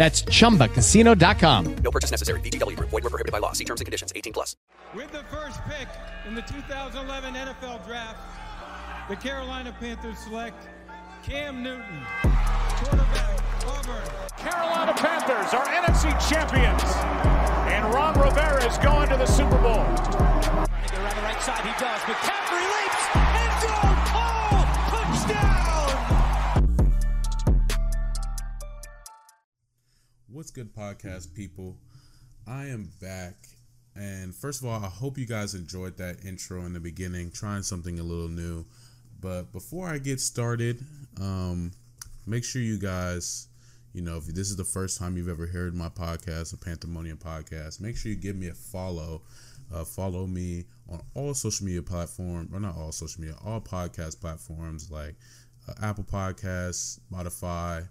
That's chumbacasino.com. No purchase necessary. VGW Group. Void were prohibited by law. See terms and conditions. 18 plus. With the first pick in the 2011 NFL Draft, the Carolina Panthers select Cam Newton, quarterback, Auburn. Carolina Panthers are NFC champions. And Ron Rivera is going to the Super Bowl. Trying to get around the right side. He does. McCaffrey leaps. What's good, podcast people? I am back. And first of all, I hope you guys enjoyed that intro in the beginning, trying something a little new. But before I get started, um, make sure you guys, you know, if this is the first time you've ever heard my podcast, a Panthermonium podcast, make sure you give me a follow. Uh, follow me on all social media platforms, or not all social media, all podcast platforms like uh, Apple Podcasts, Spotify,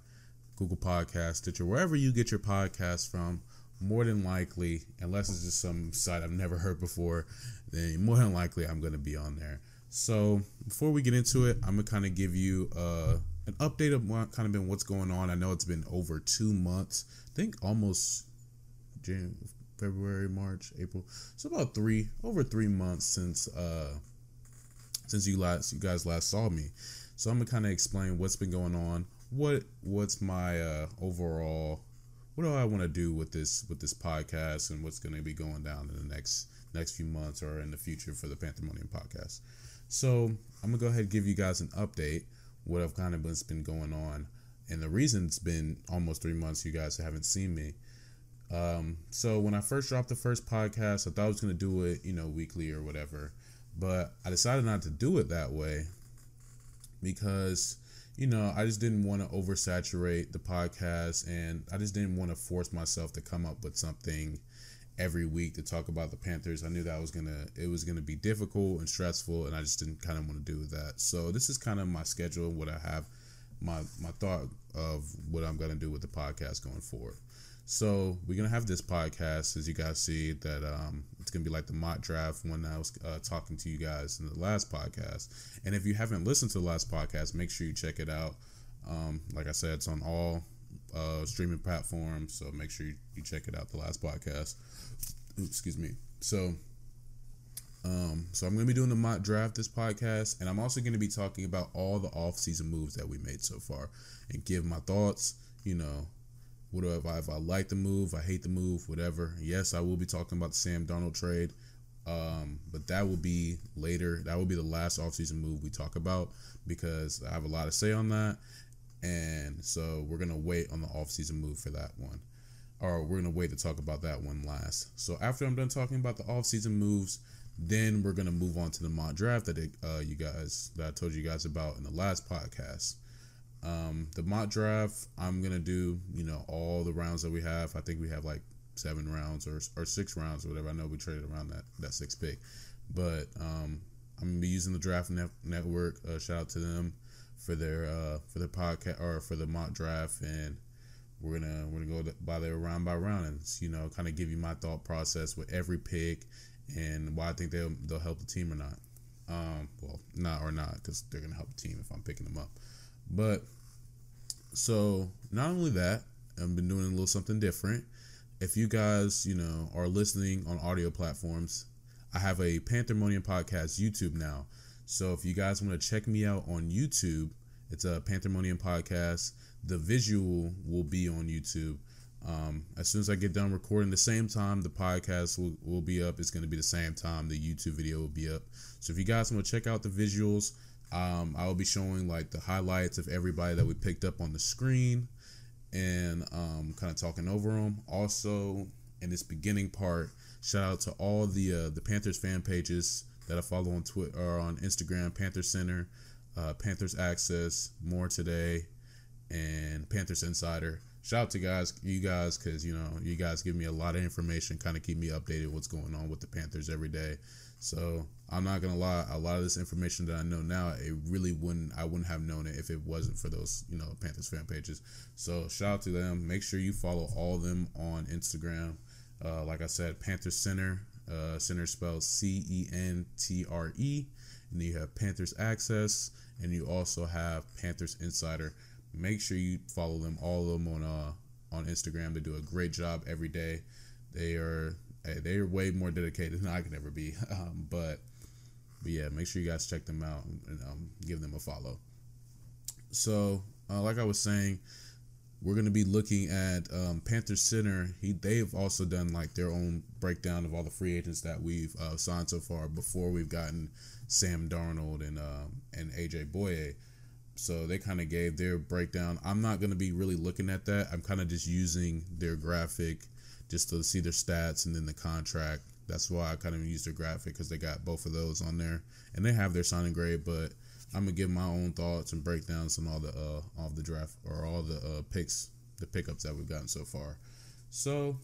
Google Podcasts, Stitcher, wherever you get your podcast from. More than likely, unless it's just some site I've never heard before, then more than likely I'm going to be on there. So before we get into it, I'm gonna kind of give you uh, an update of what kind of been what's going on. I know it's been over two months. I think almost January, February, March, April. It's about three over three months since uh, since you last you guys last saw me. So I'm gonna kind of explain what's been going on. What what's my uh, overall what do I want to do with this with this podcast and what's going to be going down in the next next few months or in the future for the Panthermonium podcast. So I'm gonna go ahead and give you guys an update what I've kind of been, been going on, and the reason it's been almost three months you guys haven't seen me. Um, so when I first dropped the first podcast, I thought I was gonna do it, you know, weekly or whatever, but I decided not to do it that way because you know, I just didn't want to oversaturate the podcast and I just didn't want to force myself to come up with something every week to talk about the Panthers. I knew that was gonna it was gonna be difficult and stressful and I just didn't kind of want to do that. So this is kind of my schedule, what I have my my thought of what I'm gonna do with the podcast going forward. So we're gonna have this podcast, as you guys see, that um, it's gonna be like the mock draft when I was uh, talking to you guys in the last podcast. And if you haven't listened to the last podcast, make sure you check it out. Um, like I said, it's on all uh, streaming platforms, so make sure you, you check it out. The last podcast, excuse me. So, um, so I'm gonna be doing the mock draft this podcast, and I'm also gonna be talking about all the off-season moves that we made so far, and give my thoughts. You know, what if I, if I like the move, I hate the move, whatever. Yes, I will be talking about the Sam Darnold trade, um, but that will be later. That will be the last offseason move we talk about because I have a lot to say on that, and so we're gonna wait on the offseason move for that one, or we're gonna wait to talk about that one last. So after I'm done talking about the offseason moves, then we're gonna move on to the mock draft that it, uh, you guys that I told you guys about in the last podcast. Um, the mock draft, I'm gonna do, you know, all the rounds that we have. I think we have like seven rounds or, or six rounds or whatever. I know we traded around that that six pick, but um, I'm gonna be using the draft net- network. Uh, shout out to them for their uh, for their podcast or for the mock draft, and we're gonna we're gonna go by there round by round and you know kind of give you my thought process with every pick and why I think they'll they'll help the team or not. Um, well, not or not because they're gonna help the team if I'm picking them up. But so not only that, I've been doing a little something different. If you guys, you know, are listening on audio platforms, I have a Panthermonium podcast YouTube now. So if you guys want to check me out on YouTube, it's a Panthermonium podcast. The visual will be on YouTube, Um, as soon as I get done recording, the same time the podcast will, will be up. It's going to be the same time the YouTube video will be up. So if you guys want to check out the visuals, um, I will be showing like the highlights of everybody that we picked up on the screen and um, kind of talking over them. Also, in this beginning part, shout out to all the uh, the Panthers fan pages that I follow on Twitter or on Instagram, Panther Center, uh, Panthers Access, More Today, and Panthers Insider. Shout out to guys, you guys, because you know you guys give me a lot of information, kind of keep me updated what's going on with the Panthers every day. So I'm not gonna lie, a lot of this information that I know now, it really wouldn't I wouldn't have known it if it wasn't for those you know Panthers fan pages. So shout out to them. Make sure you follow all of them on Instagram. Uh, like I said, Panthers Center, uh, Center spelled C E N T R E, and you have Panthers Access, and you also have Panthers Insider. Make sure you follow them, all of them on uh on Instagram. They do a great job every day. They are they're way more dedicated than I could ever be. Um, but but yeah, make sure you guys check them out and um, give them a follow. So, uh, like I was saying, we're gonna be looking at um, Panther Center. He they've also done like their own breakdown of all the free agents that we've uh, signed so far before we've gotten Sam Darnold and um, and AJ Bouye. So they kind of gave their breakdown. I'm not gonna be really looking at that. I'm kind of just using their graphic just to see their stats and then the contract. That's why I kind of use their graphic because they got both of those on there and they have their signing grade. But I'm gonna give my own thoughts and breakdowns on all the uh all the draft or all the uh, picks, the pickups that we've gotten so far. So,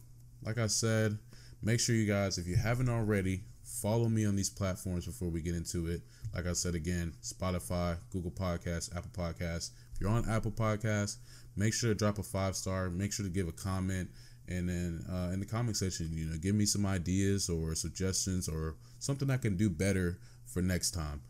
like I said, make sure you guys, if you haven't already, follow me on these platforms before we get into it. Like I said again, Spotify, Google Podcasts, Apple Podcasts. If you're on Apple Podcasts, make sure to drop a five star. Make sure to give a comment and then uh, in the comment section you know give me some ideas or suggestions or something i can do better for next time.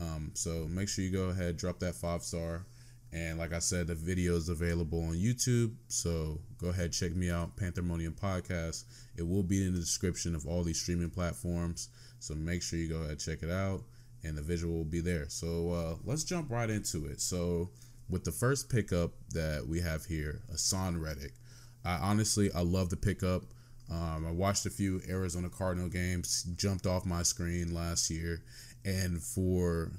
Um, so make sure you go ahead drop that five star. And like i said the video is available on youtube. So go ahead check me out panthermonium podcast. It will be in the description of all these streaming platforms. So make sure you go ahead check it out and the visual will be there. So uh, let's jump right into it. So with the first pickup that we have here Haason Reddick I honestly I love the pickup. Um, I watched a few Arizona Cardinal games, jumped off my screen last year, and for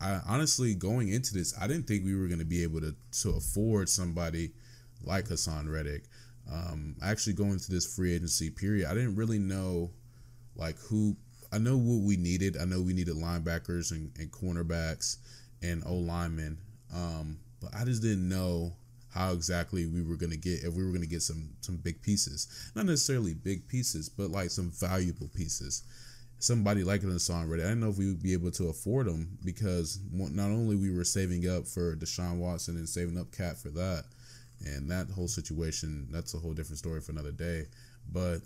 I honestly going into this, I didn't think we were going to be able to to afford somebody like Haason Reddick. Um, actually, going into this free agency period, I didn't really know like who. I know what we needed. I know we needed linebackers and, and cornerbacks and O linemen, um, but I just didn't know how exactly we were going to get if we were going to get some some big pieces. Not necessarily big pieces but like some valuable pieces. Somebody like an Haason Reddick I didn't know if we would be able to afford them because not only we were saving up for Deshaun Watson and saving up cap for that and that whole situation that's a whole different story for another day. But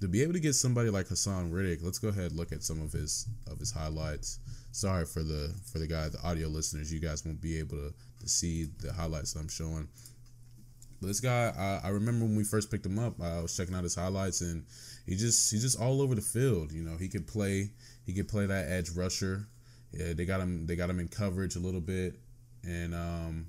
to be able to get somebody like Haason Reddick let's go ahead and look at some of his of his highlights. Sorry for the for the guys the audio listeners you guys won't be able to, to see the highlights I'm showing but this guy, I, I remember when we first picked him up, I was checking out his highlights, and he just he's just all over the field. You know, he could play he could play that edge rusher. Yeah, they got him they got him in coverage a little bit, and um,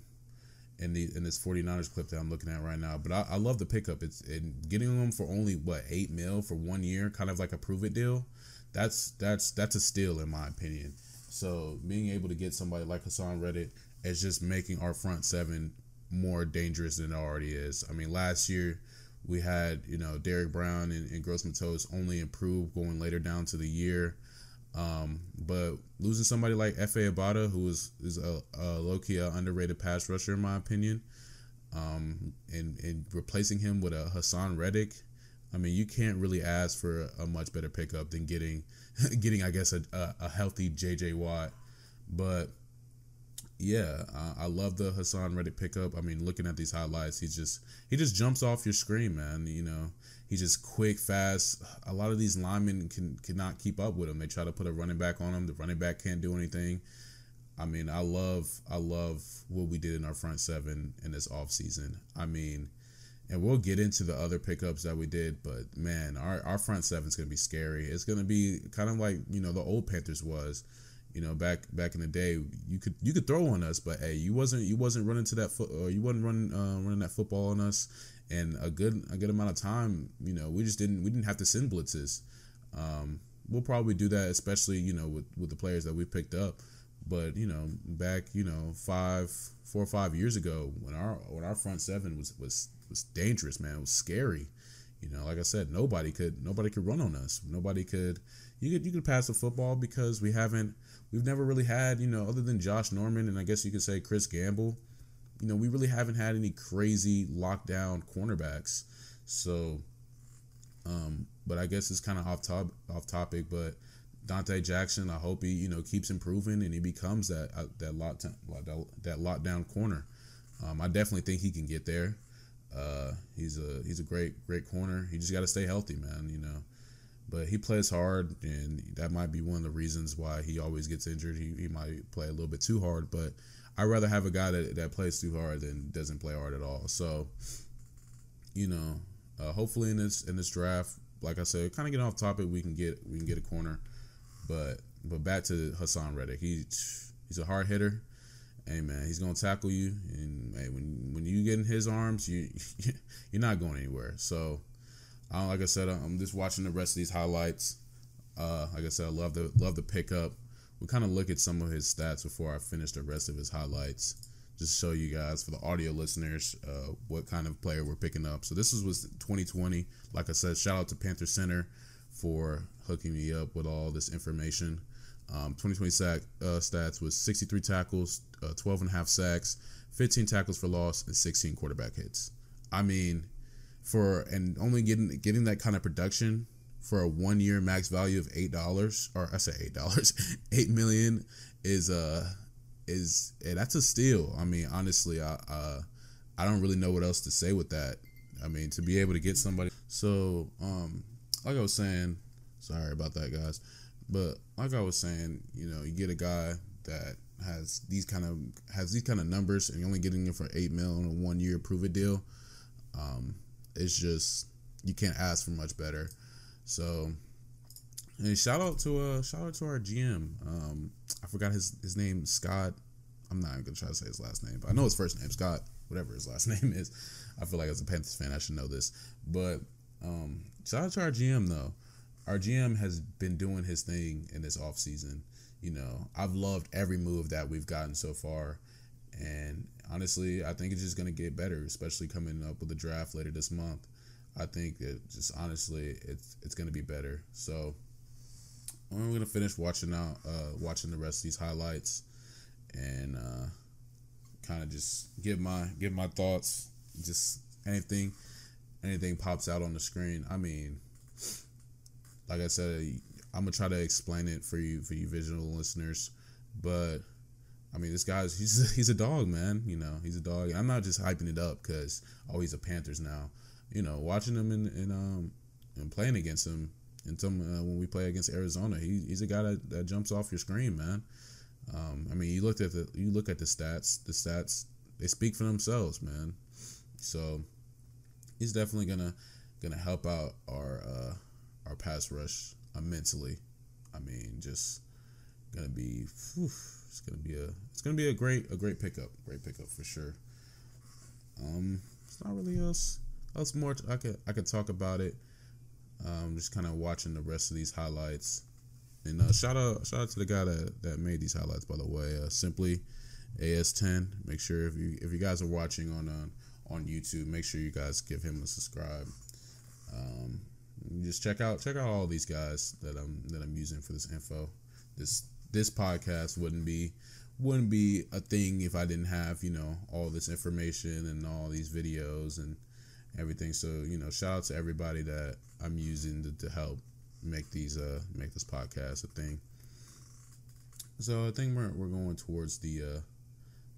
in the in this 49ers clip that I'm looking at right now. But I, I love the pickup. It's getting him for only what eight mil for one year, kind of like a prove it deal. That's that's that's a steal in my opinion. So being able to get somebody like Haason Reddick is just making our front seven more dangerous than it already is. I mean, last year we had you know Derrick Brown and, and Gross Matos only improved going later down to the year. Um, but losing somebody like Efe Obada, who is is a, a low key underrated pass rusher in my opinion, um, and and replacing him with a Haason Reddick, I mean you can't really ask for a much better pickup than getting getting I guess a, a, a healthy J.J. Watt, but yeah, uh, I love the Haason Reddick pickup. I mean, looking at these highlights, he just he just jumps off your screen, man. You know, he's just quick, fast. A lot of these linemen can cannot keep up with him. They try to put a running back on him. The running back can't do anything. I mean, I love I love what we did in our front seven in this offseason. I mean, and we'll get into the other pickups that we did, but man, our, our front seven is gonna be scary. It's gonna be kind of like, you know, the old Panthers was You know, back back in the day, you could you could throw on us, but hey, you wasn't you wasn't running to that foot or you wasn't running uh, running that football on us, and a good a good amount of time. You know, we just didn't we didn't have to send blitzes. Um, we'll probably do that, especially you know with with the players that we picked up. But you know, back you know five four or five years ago when our when our front seven was was was dangerous, man. It was scary. You know, like I said, nobody could nobody could run on us. Nobody could you could you could pass the football because we haven't we've never really had, you know, other than Josh Norman and I guess you could say Chris Gamble, you know, we really haven't had any crazy lockdown cornerbacks. So um but I guess it's kind of off top off topic, but Donte Jackson, I hope he, you know, keeps improving and he becomes that uh, that lock that, that lockdown corner. Um, I definitely think he can get there. Uh, he's a he's a great great corner. He just got to stay healthy, man. You know, but he plays hard, and that might be one of the reasons why he always gets injured. He, he might play a little bit too hard, but I'd rather have a guy that, that plays too hard than doesn't play hard at all. So, you know, uh, hopefully in this in this draft, like I said, kind of get off topic, we can get we can get a corner, but but back to Haason Reddick. He he's a hard hitter hey man, he's gonna tackle you, and hey, when when you get in his arms, you you're not going anywhere. So, like I said, I'm just watching the rest of these highlights. Uh, like I said, I love the love the pickup. We kind of look at some of his stats before I finish the rest of his highlights, just show you guys for the audio listeners uh, what kind of player we're picking up. So this was, was 2020. Like I said, shout out to Panther Center for hooking me up with all this information. Um, 2020 sack uh, stats was 63 tackles, uh, 12 and a half sacks, 15 tackles for loss, and 16 quarterback hits. I mean, for and only getting getting that kind of production for a one year max value of eight dollars, or I say eight dollars, eight million is uh is yeah, that's a steal. I mean, honestly, I uh, I don't really know what else to say with that. I mean, to be able to get somebody. So, um, like I was saying, sorry about that, guys. But like I was saying, you know, you get a guy that has these kind of has these kind of numbers, and you're only getting him for eight mil on a one year prove it deal. Um, it's just you can't ask for much better. So, and shout out to uh shout out to our GM. Um, I forgot his his name Scott. I'm not even gonna try to say his last name, but I know his first name Scott. Whatever his last name is, I feel like as a Panthers fan I should know this. But um, shout out to our GM though our GM has been doing his thing in this offseason. You know, I've loved every move that we've gotten so far. And honestly, I think it's just going to get better, especially coming up with the draft later this month. I think that just honestly, it's it's going to be better. So I'm going to finish watching out, uh, watching the rest of these highlights, and uh, kind of just give my give my thoughts. Just anything, anything pops out on the screen. I mean, like I said, I'm gonna try to explain it for you for you visual listeners, but I mean, this guy's he's he's a dog, man. You know, he's a dog. I'm not just hyping it up because oh, he's a Panthers now. You know, watching him in, in um and playing against him and some uh, when we play against Arizona, he, he's a guy that, that jumps off your screen, man. Um, I mean, you looked at the you look at the stats. The stats they speak for themselves, man. So he's definitely gonna gonna help out our uh, our pass rush immensely. I mean, just gonna be whew, it's gonna be a it's gonna be a great a great pickup, great pickup for sure. Um, it's not really else else more I could I could talk about it. Um, just kind of watching the rest of these highlights. And uh, shout out shout out to the guy that, that made these highlights by the way. Uh, simply AS10. Make sure if you if you guys are watching on uh, on YouTube, make sure you guys give him a subscribe. Um, just check out check out all these guys that I'm that I'm using for this info. This this podcast wouldn't be wouldn't be a thing if I didn't have you know all this information and all these videos and everything. So you know, shout out to everybody that I'm using to, to help make these uh make this podcast a thing. So I think we're we're going towards the uh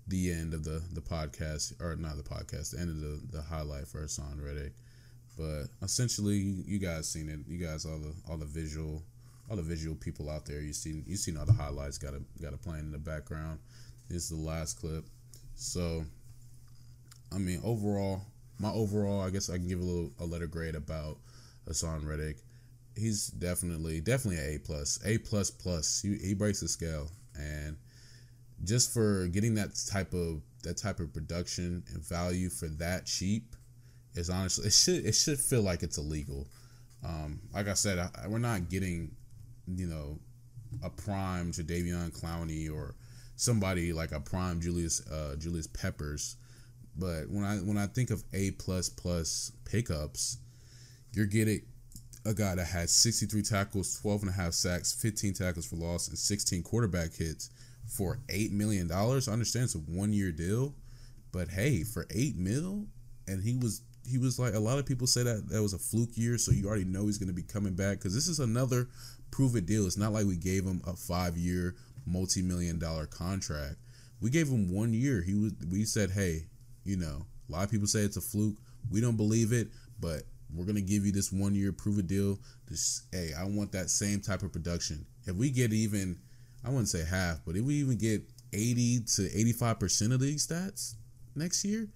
the end of the the podcast or not the podcast, the end of the the highlight for Haason Reddick. But essentially, you guys seen it. You guys all the all the visual, all the visual people out there. You seen you seen all the highlights. Got a got a playing in the background. This is the last clip. So, I mean, overall, my overall, I guess I can give a little a letter grade about Haason Reddick. He's definitely definitely an A plus, A plus plus. He he breaks the scale. and just for getting that type of that type of production and value for that cheap is honestly it should it should feel like it's illegal. Um, like I said, I, we're not getting you know a prime Jadeveon Clowney or somebody like a prime Julius uh, Julius Peppers. But when I when I think of A plus plus pickups, you're getting a guy that had 63 tackles, 12 and a half sacks, 15 tackles for loss, and 16 quarterback hits for $8 million. I understand it's a one year deal, but hey, for 8 mil, and he was he was like a lot of people say that that was a fluke year, so you already know he's going to be coming back because this is another prove a deal. It's not like we gave him a five year, multi million dollar contract. We gave him one year. He was we said, hey, you know, a lot of people say it's a fluke. We don't believe it, but we're gonna give you this one year prove a deal. This, hey, I want that same type of production. If we get even, I wouldn't say half, but if we even get 80 to 85 percent of these stats next year,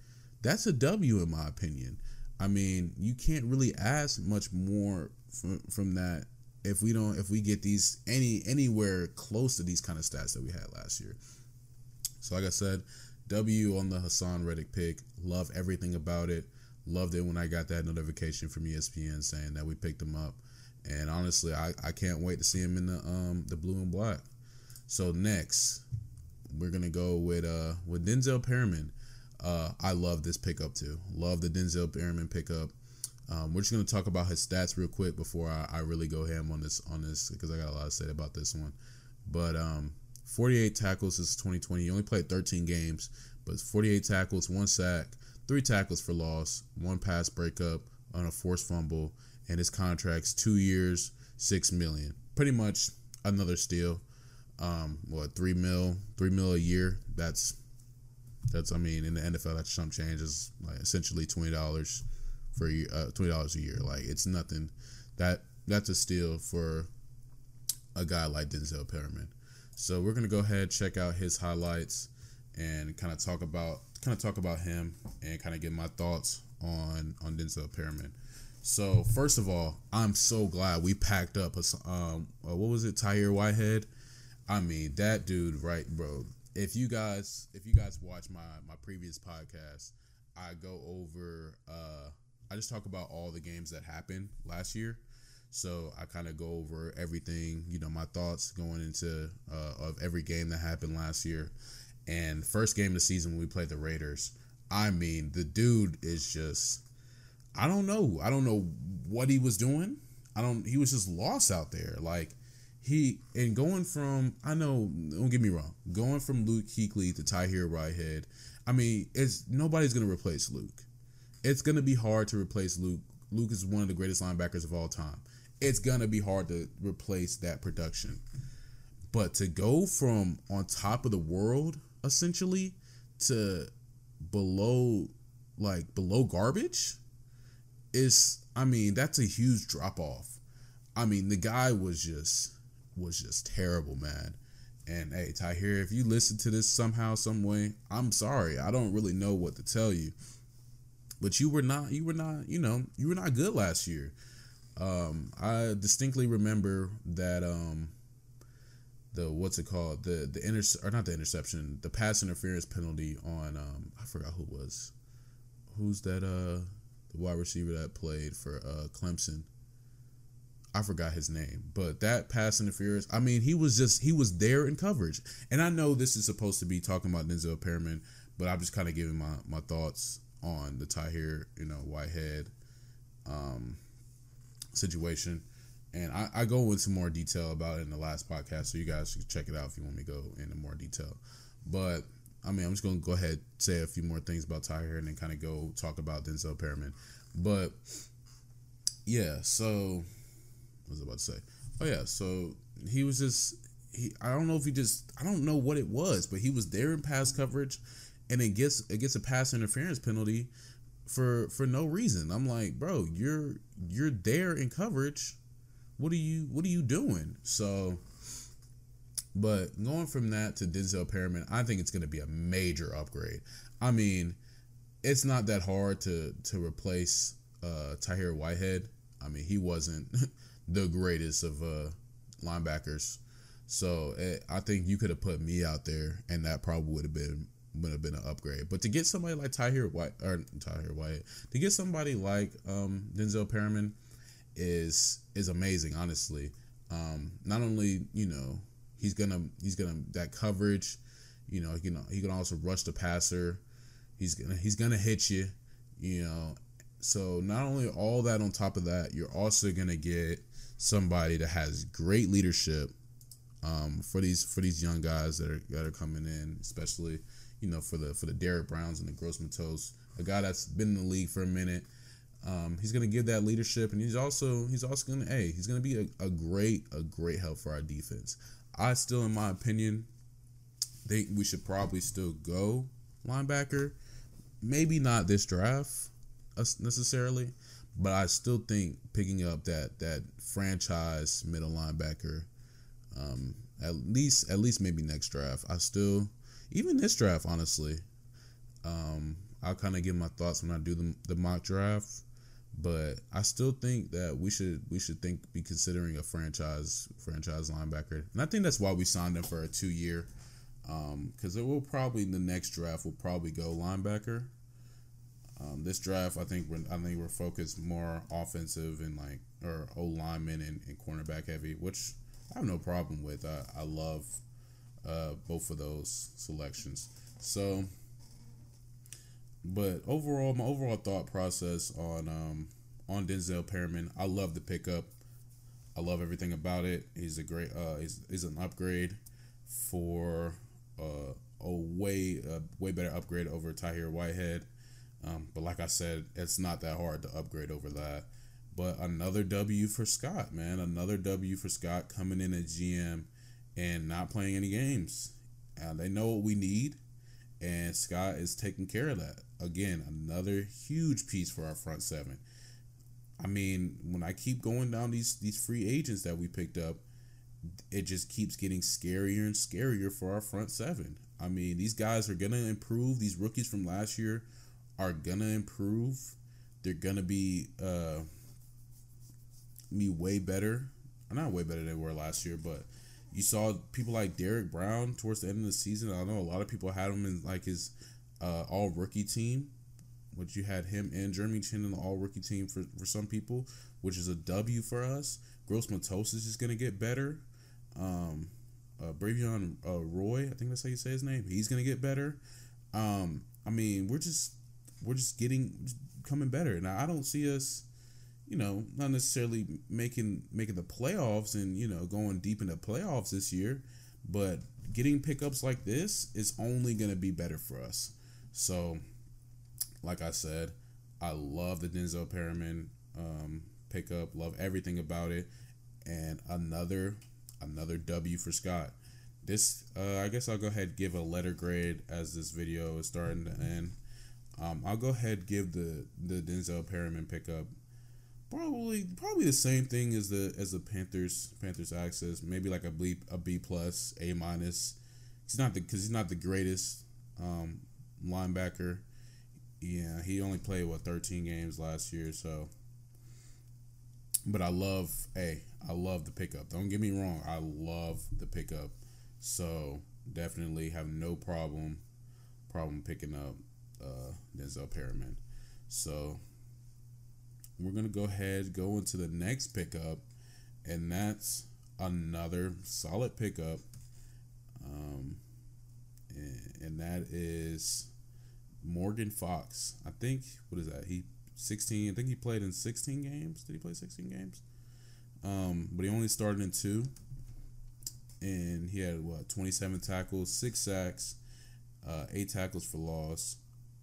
that's a W in my opinion. I mean, you can't really ask much more from, from that if we don't if we get these any anywhere close to these kind of stats that we had last year. So like I said, W on the Haason Reddick pick. Love everything about it. Loved it when I got that notification from ESPN saying that we picked him up. And honestly, I, I can't wait to see him in the um the blue and black. So next, we're gonna go with uh with Denzel Perryman. Uh, I love this pickup too. Love the Denzel Perryman pickup. Um, we're just gonna talk about his stats real quick before I, I really go ham on this on this because I got a lot to say about this one. But um, 48 tackles since 2020. He only played 13 games, but 48 tackles, one sack, three tackles for loss, one pass breakup on a forced fumble, and his contract's two years, six million. Pretty much another steal. Um, what three mil, three mil a year? That's that's I mean in the NFL that's some changes like essentially twenty dollars for uh, twenty dollars a year. Like it's nothing. That that's a steal for a guy like Denzel Perryman. So we're gonna go ahead check out his highlights and kind of talk about kind of talk about him and kind of get my thoughts on on Denzel Perryman. So first of all, I'm so glad we packed up. A, um, uh, what was it, Tahir Whitehead? I mean that dude, right, bro? If you guys if you guys watch my my previous podcast, I go over uh I just talk about all the games that happened last year. So I kind of go over everything, you know, my thoughts going into uh, of every game that happened last year. And first game of the season when we played the Raiders, I mean, the dude is just I don't know. I don't know what he was doing. I don't he was just lost out there. Like he and going from I know don't get me wrong, going from Luke Kuechly to Tahir Whitehead, I mean, it's nobody's gonna replace Luke it's gonna be hard to replace Luke. Luke is one of the greatest linebackers of all time. It's gonna be hard to replace that production. But to go from on top of the world essentially to below like below garbage is I mean, that's a huge drop off. I mean, the guy was just was just terrible, man. And hey, Tahir, if you listen to this somehow, some way, I'm sorry. I don't really know what to tell you but you were not you were not you know you were not good last year. Um, i distinctly remember that um, the what's it called? The the inter or not the interception the pass interference penalty on um, i forgot who was. Who's that uh the wide receiver that played for uh clemson? I forgot his name, but that pass interference. I mean, he was just he was there in coverage, and I know this is supposed to be talking about Denzel Perryman, but I'm just kind of giving my my thoughts on the Tahir, you know, Whitehead um, situation. And I, I, go into more detail about it in the last podcast, so you guys can check it out if you want me to go into more detail. But I mean, I'm just gonna go ahead say a few more things about Tahir and then kind of go talk about Denzel Perryman. But yeah, so what was I about to say? Oh yeah, so he was just he. I don't know if he just I don't know what it was, but he was there in pass coverage and it gets it gets a pass interference penalty for for no reason. I'm like, bro, you're you're there in coverage. What are you what are you doing? So but going from that to Denzel Perryman, I think it's to be a major upgrade. I mean, it's not that hard to to replace uh, Tahir Whitehead. I mean, he wasn't the greatest of uh, linebackers So it, I think you could have put me out there, and that probably would have been would have been an upgrade. But to get somebody like Tahir White or Tahir White, to get somebody like um, Denzel Perryman is is amazing. Honestly, um, not only you know he's gonna he's gonna that coverage, you know he can he can also rush the passer. He's gonna he's gonna hit you, you know. So not only all that on top of that, you're also gonna get somebody that has great leadership um, for these for these young guys that are that are coming in, especially you know for the for the Derrick Browns and the Gross Matos, a guy that's been in the league for a minute. Um, he's gonna give that leadership, and he's also he's also gonna hey he's gonna be a, a great a great help for our defense. I still, in my opinion, think we should probably still go linebacker. Maybe not this draft necessarily, but I still think picking up that that franchise middle linebacker, um, at least at least maybe next draft. I still even this draft honestly, um, I'll kind of give my thoughts when I do the, the mock draft. But I still think that we should we should think be considering a franchise franchise linebacker, and I think that's why we signed him for a two year, because um, it will probably the next draft will probably go linebacker. Um, this draft, I think we're I think we're focused more offensive and like or O lineman and, and cornerback heavy, which I have no problem with. I, I love uh, both of those selections. So, but overall, my overall thought process on um, on Denzel Perryman, I love the pickup. I love everything about it. He's a great. Uh, he's, he's an upgrade for uh, a way a way better upgrade over Tahir Whitehead. Um, but like I said, it's not that hard to upgrade over that. But another W for Scott, man. Another W for Scott coming in at GM and not playing any games. Uh, they know what we need, and Scott is taking care of that. Again, another huge piece for our front seven. I mean, when I keep going down these these free agents that we picked up, it just keeps getting scarier and scarier for our front seven. I mean, these guys are gonna improve. These rookies from last year are gonna improve. They're gonna be uh be way better. Not way better than they were last year, but you saw people like Derrick Brown towards the end of the season. I know a lot of people had him in like his uh, all rookie team, which you had him and Jeremy Chinn in the all rookie team for, for some people, which is a W for us. Gross Matos is gonna get better. Um, uh, Bravvion uh, Roy, I think that's how you say his name. He's gonna get better. Um, I mean, we're just we're just getting coming better. Now I don't see us, you know, not necessarily making making the playoffs and you know going deep into playoffs this year, but getting pickups like this is only gonna be better for us. So, like I said, I love the Denzel Perryman um, pickup. Love everything about it, and another another W for Scott. This, uh, I guess I'll go ahead give a letter grade as this video is starting to end. Um, I'll go ahead give the the Denzel Perryman pickup probably probably the same thing as the as the Panthers Panthers access maybe like a bleep a B plus A minus. He's not the because he's not the greatest um, linebacker. Yeah, he only played what 13 games last year, so. But I love, hey, I love the pickup. Don't get me wrong, I love the pickup. So definitely have no problem problem picking up uh, Denzel Perryman. So we're gonna go ahead go into the next pickup, and that's another solid pickup. Um, and, and that is Morgan Fox. I think what is that? He 16. I think he played in 16 games. Did he play 16 games? Um, but he only started in two, and he had what 27 tackles, six sacks, uh, eight tackles for loss,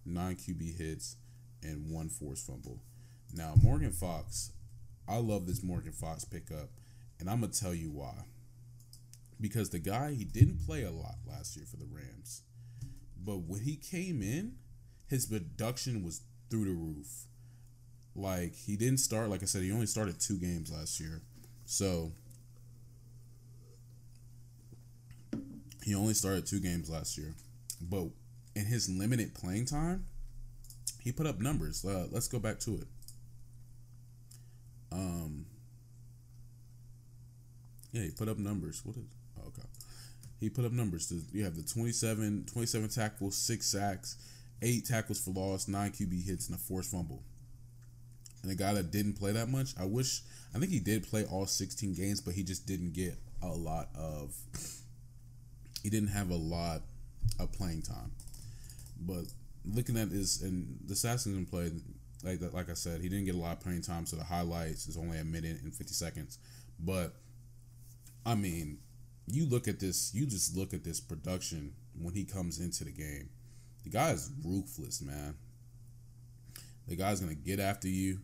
nine QB hits, and one forced fumble. Now Morgan Fox, I love this Morgan Fox pickup, and I'm gonna tell you why. Because the guy he didn't play a lot last year for the Rams, but when he came in, his production was through the roof. Like he didn't start, like I said, he only started two games last year, so he only started two games last year. But in his limited playing time, he put up numbers. Uh, let's go back to it. Um, Yeah, he put up numbers. What is? Oh, okay. He put up numbers. You have the 27, 27 tackles, six sacks, eight tackles for loss, nine QB hits, and a forced fumble. And a guy that didn't play that much. I wish. I think he did play all 16 games, but he just didn't get a lot of. He didn't have a lot of playing time. But looking at this, and the Assassins played like like I said, he didn't get a lot of playing time, so the highlights is only a minute and 50 seconds. But I mean, you look at this, you just look at this production when he comes into the game. The guy is ruthless, man. The guy's gonna get after you,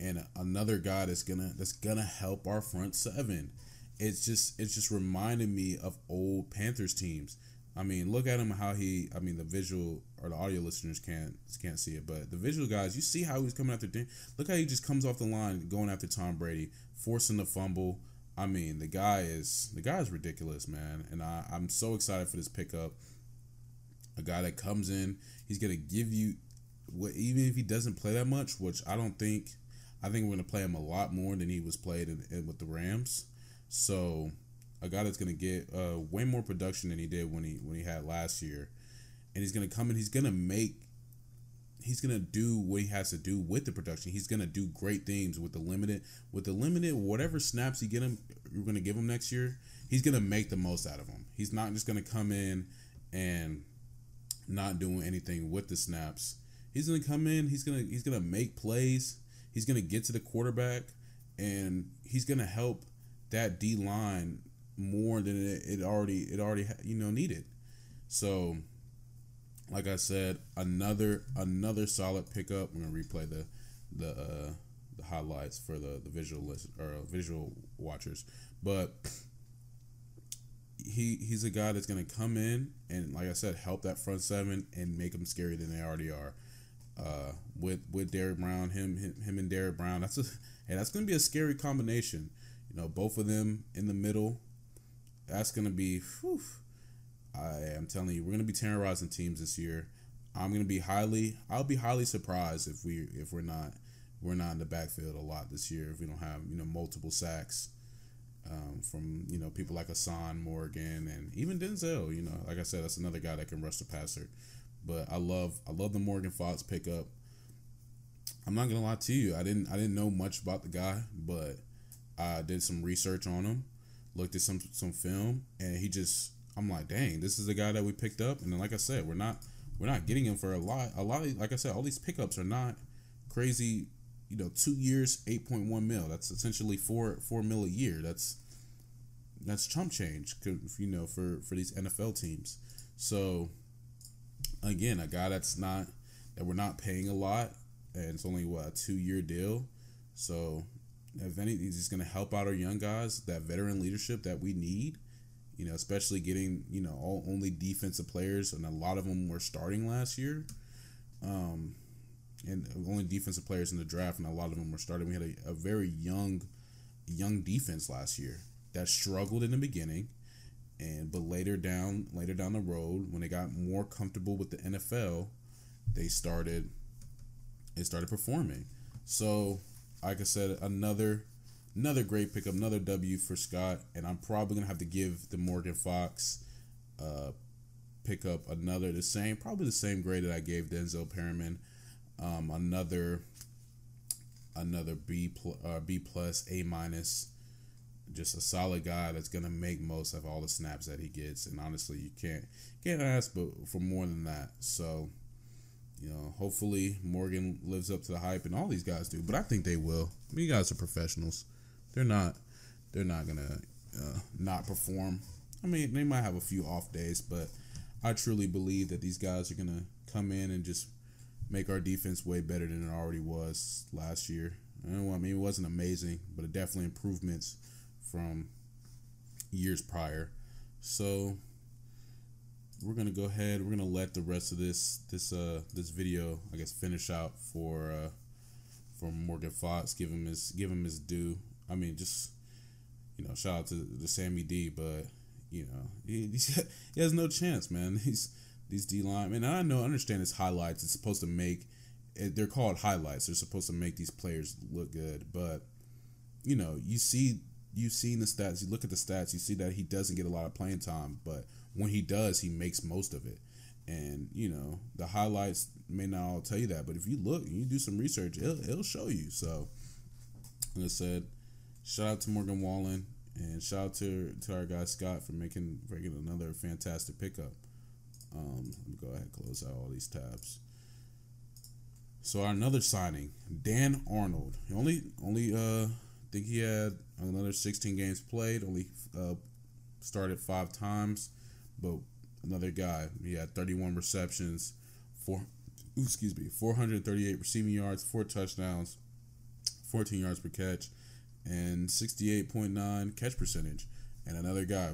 and another guy that's gonna that's gonna help our front seven. It's just it's just reminding me of old Panthers teams. I mean, look at him how he. I mean, the visual or the audio listeners can't can't see it, but the visual guys, you see how he's coming after. Look how he just comes off the line, going after Tom Brady, forcing the fumble. I mean, the guy is the guy is ridiculous, man, and I, I'm so excited for this pickup. A guy that comes in, he's gonna give you, what even if he doesn't play that much, which I don't think. I think we're gonna play him a lot more than he was played in, in with the Rams. So a guy that's gonna get uh, way more production than he did when he when he had last year, and he's gonna come in. He's gonna make. He's gonna do what he has to do with the production. He's gonna do great things with the limited, with the limited whatever snaps you get him. You're gonna give him next year. He's gonna make the most out of them. He's not just gonna come in and not doing anything with the snaps. He's gonna come in. He's gonna he's gonna make plays. He's gonna get to the quarterback, and he's gonna help that D line more than it, it already it already you know needed. So, like I said, another another solid pickup. I'm gonna replay the the uh, the highlights for the the visual list or visual watchers, but he he's a guy that's gonna come in and like I said, help that front seven and make them scarier than they already are. Uh, with with Derrick Brown, him him, him and Derrick Brown, that's a hey, that's gonna be a scary combination. You know, both of them in the middle that's gonna be. Whew, I am telling you, we're gonna be terrorizing teams this year. I'm gonna be highly. I'll be highly surprised if we if we're not we're not in the backfield a lot this year. If we don't have you know multiple sacks um, from you know people like Asan Morgan and even Denzel. You know, like I said, that's another guy that can rush the passer. But I love I love the Morgan Fox pickup. I'm not gonna lie to you. I didn't I didn't know much about the guy, but I did some research on him looked at some some film, and he just I'm like, dang, this is the guy that we picked up. And then, like I said, we're not we're not getting him for a lot. A lot, of, like I said, all these pickups are not crazy. You know, two years, eight point one mil. That's essentially four four mil a year. That's that's chump change. You know, for for these NFL teams. So again, a guy that's not that we're not paying a lot, and it's only what a two year deal. So if anything, he's just going to help out our young guys, that veteran leadership that we need. You know, especially getting you know all only defensive players, and a lot of them were starting last year. Um, and only defensive players in the draft, and a lot of them were starting. We had a, a very young, young defense last year that struggled in the beginning, and but later down, later down the road, when they got more comfortable with the NFL, they started, they started performing. So like I said, another another great pickup, another W for Scott, and I'm probably gonna have to give the Morgan Fox uh, pickup another the same, probably the same grade that I gave Denzel Perryman. Um, another another B plus, uh, B plus, A minus. Just a solid guy that's gonna make most of all the snaps that he gets, and honestly, you can't can't ask but for more than that. So you know, hopefully Morgan lives up to the hype, and all these guys do. But I think they will. I mean, you guys are professionals. They're not. They're not gonna uh, not perform. I mean, they might have a few off days, but I truly believe that these guys are gonna come in and just make our defense way better than it already was last year. I, know, I mean, it wasn't amazing, but it definitely improvements from years prior. So we're gonna go ahead. We're gonna let the rest of this this uh this video, I guess, finish out for uh for Morgan Fox. Give him his give him his due. I mean, just you know, shout out to the Sammy D, but you know, he, he has no chance, man. These these D line, man. I know, I understand it's highlights. It's supposed to make they're called highlights. They're supposed to make these players look good, but you know, you see you've seen the stats, you look at the stats, you see that he doesn't get a lot of playing time, but when he does, he makes most of it. And you know the highlights may not all tell you that, but if you look and you do some research, it'll, it'll show you. So, like I said, shout out to Morgan Wallen and shout out to to our guy Scott for making making another fantastic pickup. Um, let me go ahead and close out all these tabs. So our another signing, Dan Arnold. He only only uh think he had another 16 games played, only uh, started five times, but another guy. He had 31 receptions, four excuse me, 438 receiving yards, four touchdowns, 14 yards per catch, and 68.9 catch percentage. And another guy,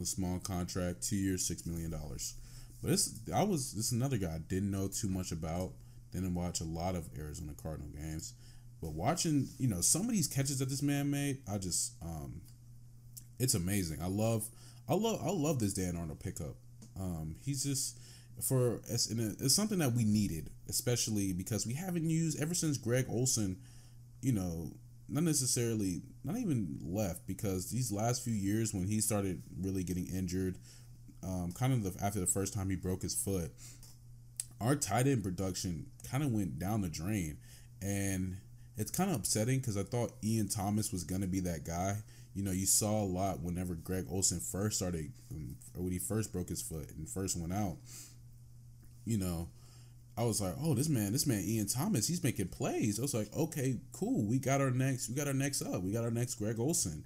a small contract, two years, six million dollars. But this, I was this is another guy I didn't know too much about. Didn't watch a lot of Arizona Cardinal games, but watching you know some of these catches that this man made, I just um, it's amazing. I love, I love, I love this Dan Arnold pickup. Um, he's just for it's, it's something that we needed, especially because we haven't used ever since Greg Olsen. You know, not necessarily, not even left because these last few years when he started really getting injured, um, kind of the, after the first time he broke his foot, our tight end production kind of went down the drain, and it's kind of upsetting because I thought Ian Thomas was gonna be that guy. You know, you saw a lot whenever Greg Olsen first started, um, or when he first broke his foot and first went out. You know, I was like, oh, this man, this man Ian Thomas, he's making plays. I was like, okay, cool. We got our next, we got our next up. We got our next Greg Olsen.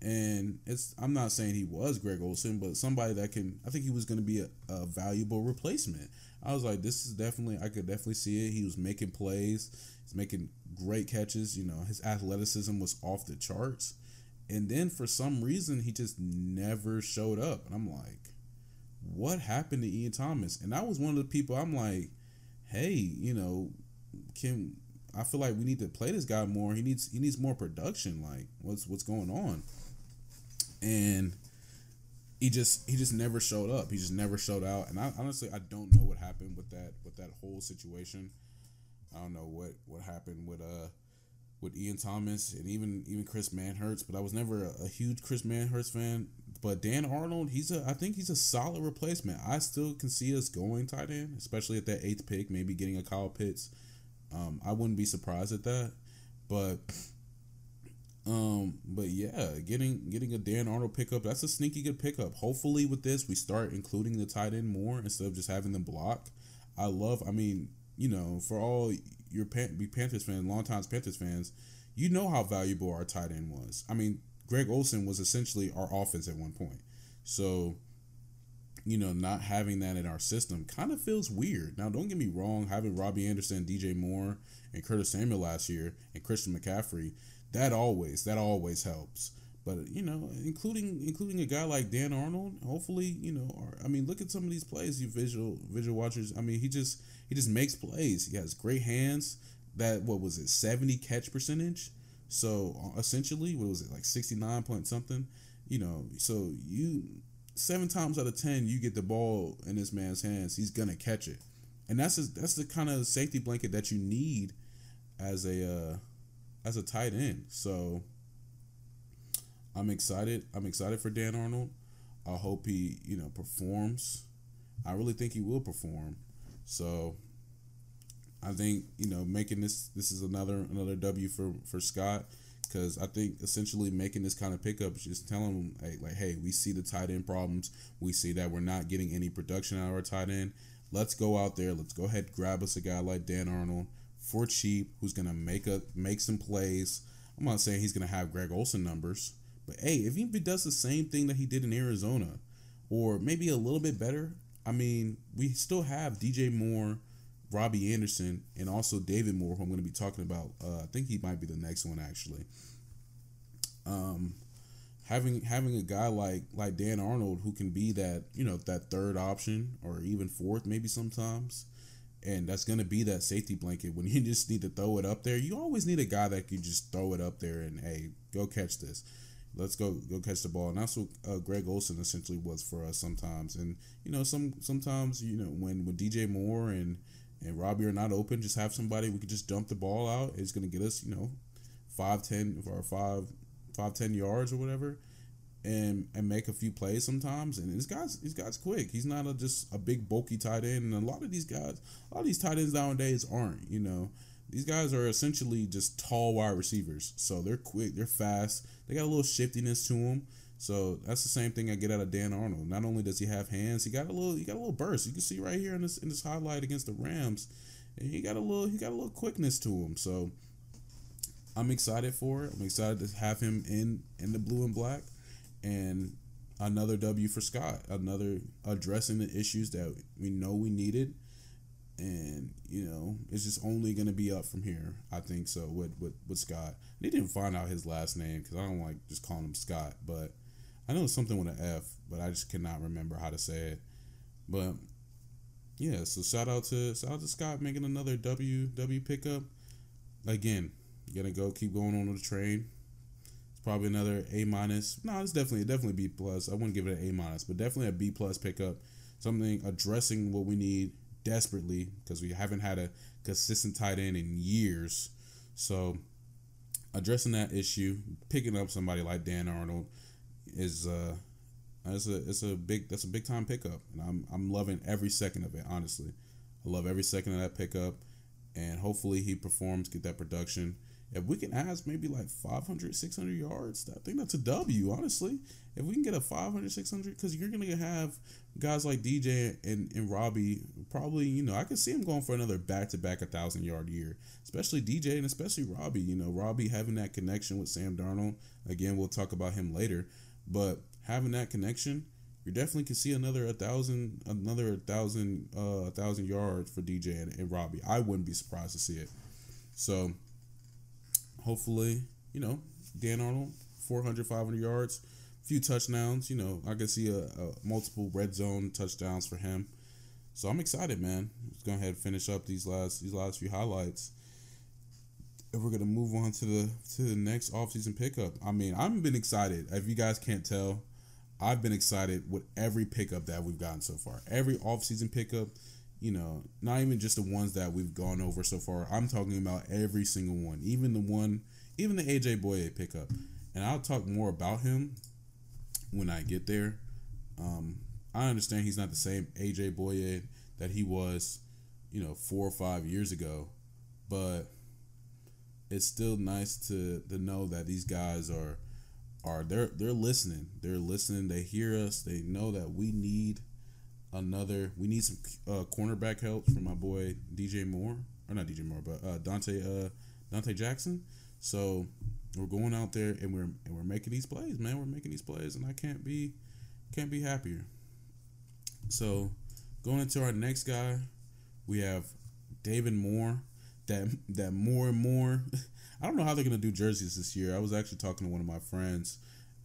And it's I'm not saying he was Greg Olsen, but somebody that can I think he was gonna be a, a valuable replacement. I was like, this is definitely I could definitely see it. He was making plays, he's making great catches, you know, his athleticism was off the charts. And then for some reason he just never showed up. And I'm like, what happened to Ian Thomas? And I was one of the people I'm like, hey, you know, can I feel like we need to play this guy more. He needs he needs more production. Like, what's what's going on? And he just he just never showed up. He just never showed out. And I honestly I don't know what happened with that with that whole situation. I don't know what what happened with uh with Ian Thomas and even even Chris Manhertz, but I was never a, a huge Chris Manhertz fan. But Dan Arnold, he's a I think he's a solid replacement. I still can see us going tight end, especially at that eighth pick, maybe getting a Kyle Pitts. Um, I wouldn't be surprised at that, but um, but yeah, getting getting a Dan Arnold pickup, that's a sneaky good pickup. Hopefully, with this, we start including the tight end more instead of just having them block. I love. I mean, you know, for all your Pan- be Panthers fans, longtime Panthers fans, you know how valuable our tight end was. I mean, Greg Olsen was essentially our offense at one point. So, you know, not having that in our system kind of feels weird. Now, don't get me wrong, having Robbie Anderson, DJ Moore, and Curtis Samuel last year, and Christian McCaffrey, that always that always helps. But you know, including including a guy like Dan Arnold, hopefully, you know, or, I mean, look at some of these plays, you visual visual watchers. I mean, he just he just makes plays. He has great hands. That what was it, seventy catch percentage? So essentially, what was it like sixty nine point something? You know, so you seven times out of ten you get the ball in this man's hands, he's gonna catch it, and that's a, that's the kind of safety blanket that you need as a uh, as a tight end. So I'm excited. I'm excited for Dan Arnold. I hope he, you know, performs. I really think he will perform. So I think, you know, making this this is another another W for for Scott because I think essentially making this kind of pickup is just telling them, hey, like, hey, we see the tight end problems. We see that we're not getting any production out of our tight end. Let's go out there. Let's go ahead grab us a guy like Dan Arnold for cheap who's gonna make a make some plays. I'm not saying he's gonna have Greg Olsen numbers, but hey, if he does the same thing that he did in Arizona, or maybe a little bit better, I mean, we still have DJ Moore, Robbie Anderson, and also David Moore, who I'm going to be talking about. Uh, I think he might be the next one actually. Um, having having a guy like like Dan Arnold who can be that you know that third option or even fourth maybe sometimes and that's going to be that safety blanket when you just need to throw it up there. You always need a guy that can just throw it up there and hey, go catch this. Let's go go catch the ball. And that's what uh, Greg Olsen essentially was for us sometimes. And you know, some sometimes you know when when DJ Moore and and Robbie are not open, just have somebody we could just dump the ball out. It's going to get us you know five ten or five five ten yards or whatever, and and make a few plays sometimes. And this guy's this guy's quick. He's not a, just a big bulky tight end. And a lot of these guys, a lot of these tight ends nowadays aren't. You know, these guys are essentially just tall wide receivers. So they're quick, they're fast. They got a little shiftiness to them. So that's the same thing I get out of Dan Arnold. Not only does he have hands, he got a little he got a little burst. You can see right here in this in this highlight against the Rams, and he got a little he got a little quickness to him. So I'm excited for it. I'm excited to have him in in the blue and black, and another W for Scott. Another addressing the issues that we know we needed, and you know it's just only gonna be up from here. I think so with with, with Scott. They didn't find out his last name because I don't like just calling him Scott, but I know it's something with an F, but I just cannot remember how to say it. But yeah, so shout out to shout out to Scott making another W W pickup. Again, gonna go keep going on the train. It's probably another A minus. No, it's definitely definitely B plus. I wouldn't give it an A minus, but definitely a B plus pickup. Something addressing what we need desperately because we haven't had a consistent tight end in years. So addressing that issue, picking up somebody like Dan Arnold is uh a it's a big that's a big time pickup, and I'm I'm loving every second of it. Honestly, I love every second of that pickup, and hopefully he performs, get that production. If we can ask maybe like 500, 600 yards, I think that's a W. Honestly, if we can get a 500, 600, because you're gonna have guys like DJ and, and Robbie. Probably, you know, I could see him going for another back to back a thousand yard year, especially DJ and especially Robbie. You know, Robbie having that connection with Sam Darnold. Again, we'll talk about him later, but having that connection, you definitely can see another a thousand, another a thousand, uh, a thousand yards for DJ and, and Robbie. I wouldn't be surprised to see it. So, hopefully, you know, Dan Arnold, 400, 500 yards, a few touchdowns. You know, I can see a, a multiple red zone touchdowns for him. So I'm excited, man. Let's go ahead and finish up these last these last few highlights. And we're gonna move on to the to the next offseason pickup. I mean, I've been excited. If you guys can't tell, I've been excited with every pickup that we've gotten so far. Every offseason pickup, you know, not even just the ones that we've gone over so far. I'm talking about every single one, even the one, even the AJ Bouye pickup. And I'll talk more about him when I get there. Um, I understand he's not the same AJ Bouye that he was, you know, four or five years ago, but it's still nice to to know that these guys are are they're they're listening. They're listening. They hear us. They know that we need another. We need some uh, cornerback help from my boy DJ Moore, or not DJ Moore, but uh, Donte uh, Donte Jackson. So we're going out there and we're and we're making these plays, man. We're making these plays, and I can't be can't be happier. So going into our next guy, we have David Moore. That that more and more. I don't know how they're gonna do jerseys this year. I was actually talking to one of my friends.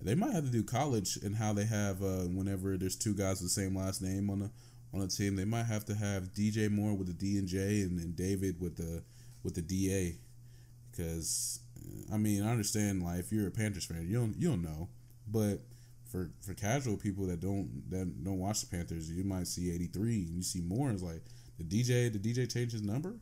They might have to do college and how they have uh, whenever there's two guys with the same last name on a on a team. They might have to have DJ Moore with the D and J and then David with the with the DA. Because I mean, I understand like if you're a Panthers fan, you don't you don't know, but for for casual people that don't that don't watch the Panthers, you might see 83 and you see Moore is like the DJ. The DJ changed his number.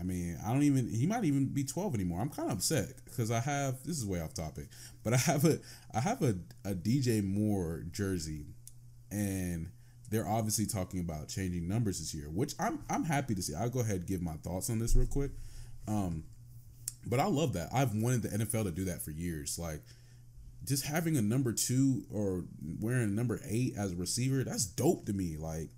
I mean, I don't even. He might even be twelve anymore. I'm kind of upset because I have. This is way off topic, but I have a. I have a, a DJ Moore jersey, and they're obviously talking about changing numbers this year, which I'm. I'm happy to see. I'll go ahead and give my thoughts on this real quick. Um, but I love that. I've wanted the NFL to do that for years. Like, just having a number two or wearing number eight as a receiver, that's dope to me. Like,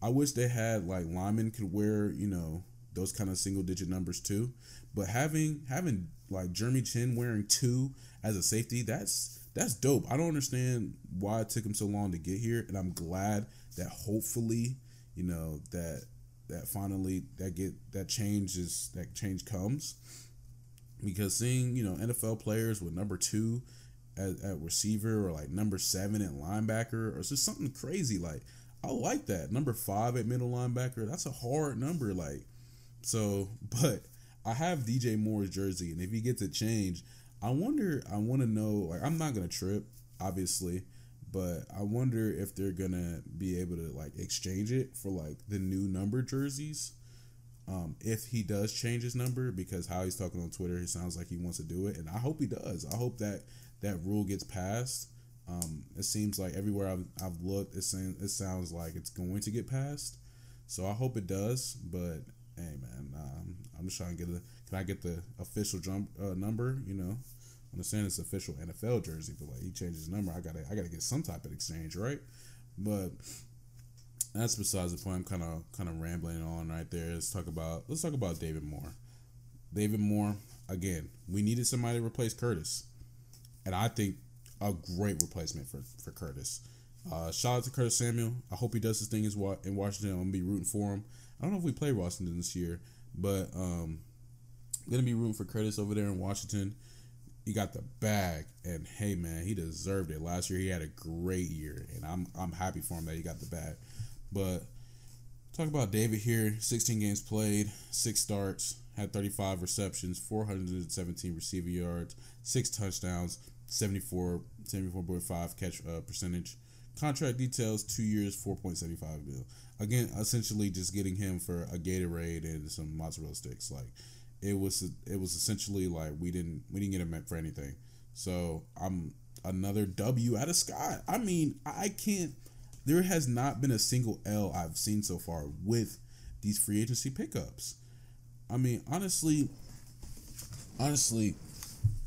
I wish they had like linemen could wear, you know those kind of single digit numbers too. But having having like Jeremy Chinn wearing two as a safety, that's that's dope. I don't understand why it took him so long to get here, and I'm glad that hopefully, you know, that that finally that get that change is that change comes. Because seeing, you know, NFL players with number two at, at receiver or like number seven at linebacker or just something crazy like I like that. Number five at middle linebacker, that's a hard number. Like so, but I have DJ Moore's jersey, and if he gets a change, I wonder. I want to know. Like, I'm not gonna trip, obviously, but I wonder if they're gonna be able to like exchange it for like the new number jerseys. Um, if he does change his number, because how he's talking on Twitter, it sounds like he wants to do it, and I hope he does. I hope that that rule gets passed, um, it seems like everywhere I've, I've looked, it seems, it sounds like it's going to get passed. So I hope it does. But hey, man, I'm just trying to get a. Can I get the official jump uh, number? You know, I understand it's official NFL jersey, but like he changed his number, I gotta I gotta get some type of exchange, right? But that's besides the point. I'm kind of kind of rambling on right there. Let's talk about let's talk about David Moore. David Moore again. We needed somebody to replace Curtis, and I think a great replacement for for Curtis. Uh, shout out to Curtis Samuel. I hope he does his thing in Washington. I'm gonna be rooting for him. I don't know if we play Washington this year, but um, gonna be room for Curtis over there in Washington. He got the bag, and hey man, he deserved it. Last year he had a great year, and I'm I'm happy for him that he got the bag. But talk about David here. 16 games played, six starts, had 35 receptions, 417 receiving yards, six touchdowns, 74 74.5 catch uh, percentage. Contract details: two years, 4.75 mil. Again, essentially just getting him for a Gatorade and some mozzarella sticks. Like it was, it was essentially like we didn't we didn't get him for anything. So I'm another W out of Scott. I mean, I can't. There has not been a single L I've seen so far with these free agency pickups. I mean, honestly, honestly,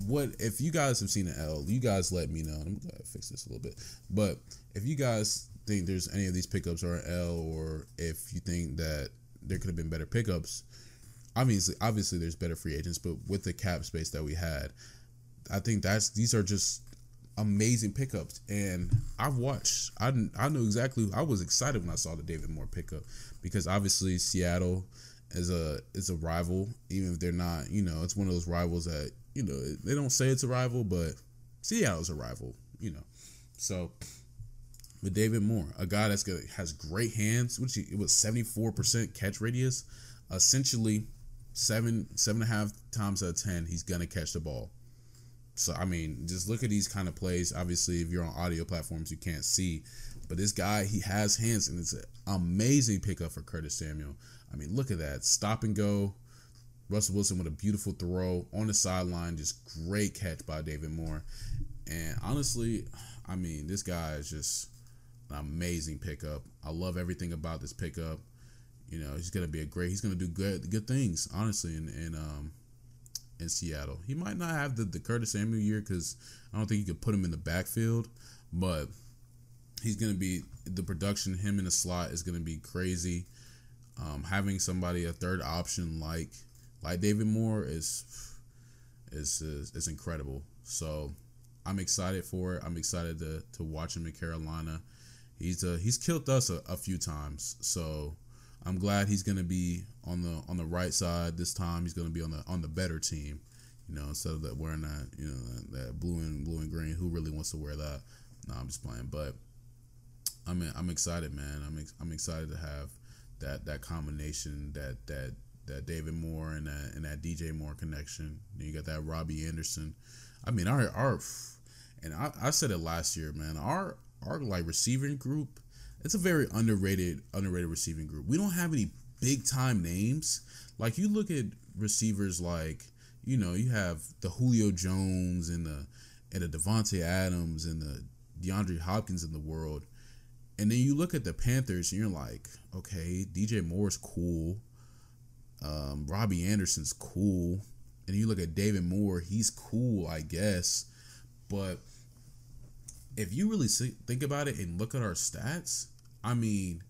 what if you guys have seen an L? You guys let me know. I'm gonna fix this a little bit. But if you guys think there's any of these pickups are an L, or if you think that there could have been better pickups, obviously, obviously there's better free agents. But with the cap space that we had, I think that's these are just amazing pickups. And I've watched. I I know exactly. I was excited when I saw the David Moore pickup because obviously Seattle is a is a rival, even if they're not. You know, it's one of those rivals that you know they don't say it's a rival, but Seattle's a rival. You know, so with David Moore, a guy that's good has great hands, which he, it was seventy four percent catch radius, essentially seven seven and a half times out of ten he's gonna catch the ball. So I mean, just look at these kind of plays. Obviously, if you're on audio platforms, you can't see, but this guy he has hands, and it's an amazing pickup for Curtis Samuel. I mean, look at that stop and go. Russell Wilson with a beautiful throw on the sideline, just great catch by David Moore. And honestly, I mean, this guy is just amazing pickup. I love everything about this pickup. You know, he's gonna be a great. He's gonna do good good things. Honestly, in in um in Seattle, he might not have the the Curtis Samuel year because I don't think you could put him in the backfield, but he's gonna be the production. Him in the slot is gonna be crazy. Um, having somebody a third option like like David Moore is is is, is incredible. So I'm excited for it. I'm excited to to watch him in Carolina. He's uh he's killed us a, a few times. So I'm glad he's gonna be on the on the right side this time. He's gonna be on the on the better team. You know, instead of that wearing that you know that, blue and blue and green. Who really wants to wear that? No, I'm just playing. But I'm I'm excited, man. I'm ex- I'm excited to have that that combination that that that David Moore and that and that DJ Moore connection. You got that Robbie Anderson. I mean, our our and I, I said it last year, man. Our our like receiving group, it's a very underrated underrated receiving group. We don't have any big time names. Like you look at receivers like you know you have the Julio Jones and the and the Davante Adams and the DeAndre Hopkins in the world. And then you look at the Panthers and you're like, okay, DJ Moore's cool. Um, Robbie Anderson's cool. And you look at David Moore, he's cool, I guess. But if you really think about it and look at our stats, I mean,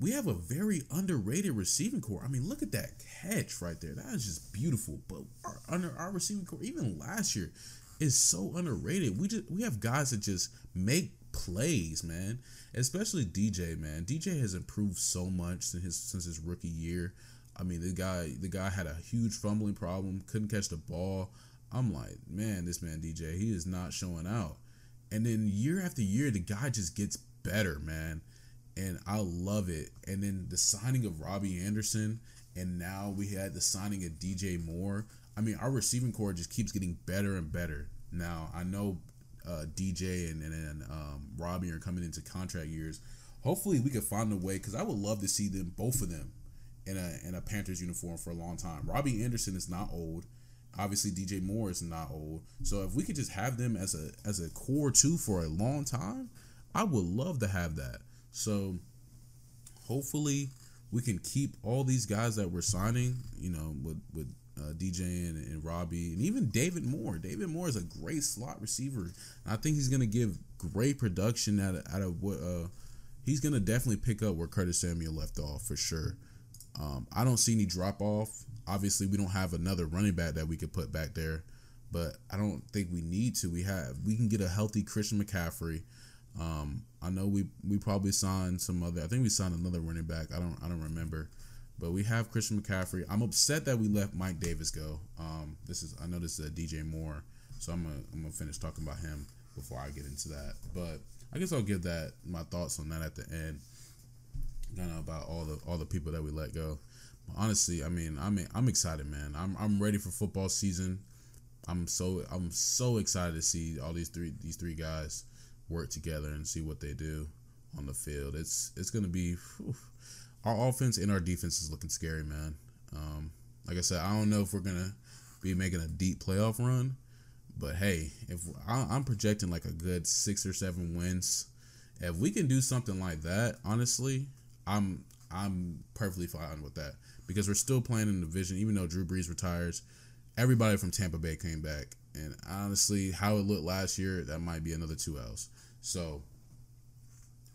we have a very underrated receiving core. I mean, look at that catch right there. That is just beautiful. But our under our receiving core, even last year, is so underrated. We just we have guys that just make plays, man. Especially DJ, man. DJ has improved so much since his since his rookie year. I mean, the guy the guy had a huge fumbling problem, couldn't catch the ball. I'm like, man, this man DJ, he is not showing out. And then year after year, the guy just gets better, man. And I love it. And then the signing of Robbie Anderson, and now we had the signing of DJ Moore. I mean, our receiving core just keeps getting better and better. Now I know uh, DJ and and, and um, Robbie are coming into contract years. Hopefully, we can find a way because I would love to see them both of them in a in a Panthers uniform for a long time. Robbie Anderson is not old, obviously DJ Moore is not old. So if we could just have them as a as a core two for a long time, I would love to have that. So hopefully we can keep all these guys that we're signing, you know, with with uh, DJ and, and Robbie and even David Moore. David Moore is a great slot receiver. I think he's gonna give great production out of, out of what uh, he's gonna definitely pick up where Curtis Samuel left off for sure. Um, I don't see any drop off. Obviously, we don't have another running back that we could put back there, but I don't think we need to. We have we can get a healthy Christian McCaffrey. Um, I know we we probably signed some other. I think we signed another running back. I don't I don't remember, but we have Christian McCaffrey. I'm upset that we let Mike Davis go. Um, this is I know this is a DJ Moore, so I'm gonna I'm gonna finish talking about him before I get into that. But I guess I'll give that my thoughts on that at the end. Kind of about all the all the people that we let go. Honestly, I mean, I mean, I'm excited, man. I'm I'm ready for football season. I'm so I'm so excited to see all these three these three guys work together and see what they do on the field. It's it's gonna be whew, our offense and our defense is looking scary, man. Um, like I said, I don't know if we're gonna be making a deep playoff run, but hey, if I, I'm projecting like a good six or seven wins, if we can do something like that, honestly, I'm I'm perfectly fine with that because we're still playing in the division, even though Drew Brees retires. Everybody from Tampa Bay came back, and honestly, how it looked last year, that might be another two L's. So,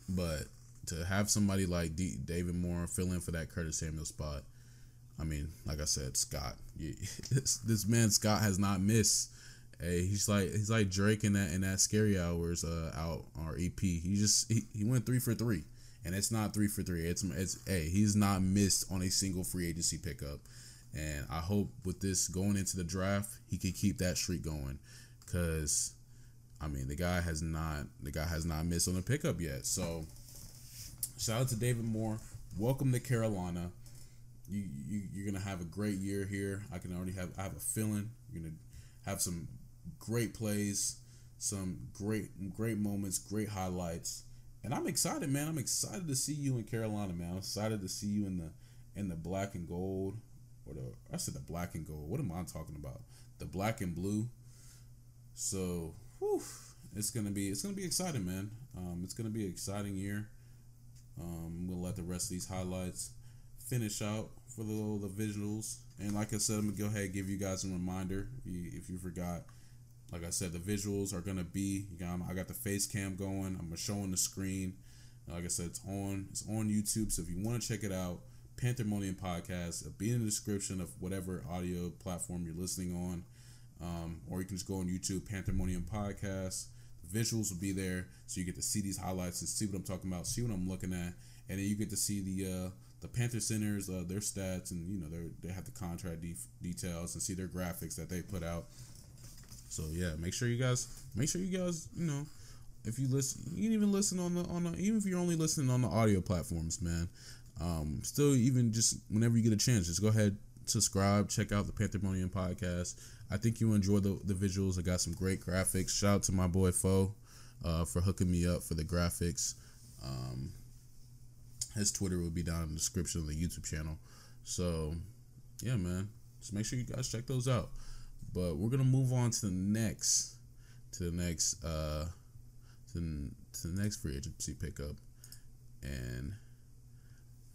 but to have somebody like D- David Moore fill in for that Curtis Samuel spot, I mean, like I said, Scott, you, this, this man Scott has not missed. Hey, he's like he's like Drake in that in that Scary Hours uh, out or EP. He just he, he went three for three, and it's not three for three. It's it's hey he's not missed on a single free agency pickup, and I hope with this going into the draft he can keep that streak going, cause I mean the guy has not the guy has not missed on a pickup yet. So shout out to David Moore. Welcome to Carolina. You, you you're gonna have a great year here. I can already have I have a feeling you're gonna have some great plays, some great great moments, great highlights, and I'm excited, man. I'm excited to see you in Carolina, man. I'm excited to see you in the in the black and gold, or the I said the black and gold. What am I talking about? The black and blue. So, whew, it's gonna be it's gonna be exciting, man. Um, it's gonna be an exciting year. Um, we'll let the rest of these highlights finish out for the the visuals. And like I said, I'm gonna go ahead and give you guys a reminder if you, if you forgot. Like I said, the visuals are gonna be. I got the face cam going. I'm gonna show on the screen. Like I said, it's on. It's on YouTube. So if you want to check it out, Panthermonium podcast. It'll be in the description of whatever audio platform you're listening on, um, or you can just go on YouTube, Panthermonium podcast. The visuals will be there, so you get to see these highlights and see what I'm talking about, see what I'm looking at, and then you get to see the uh, the Panther Centers, uh, their stats, and you know they they have the contract de- details and see their graphics that they put out. So yeah, make sure you guys make sure you guys you know if you listen, you can even listen on the on the even if you're only listening on the audio platforms, man. Um, still, even just whenever you get a chance, just go ahead, subscribe, check out the Panthermonium podcast. I think you enjoy the, the visuals. I got some great graphics. Shout out to my boy Fo uh, for hooking me up for the graphics. Um, his Twitter will be down in the description of the YouTube channel. So, yeah, man, just make sure you guys check those out. But we're gonna move on to the next, to the next, uh, to, to the next free agency pickup, and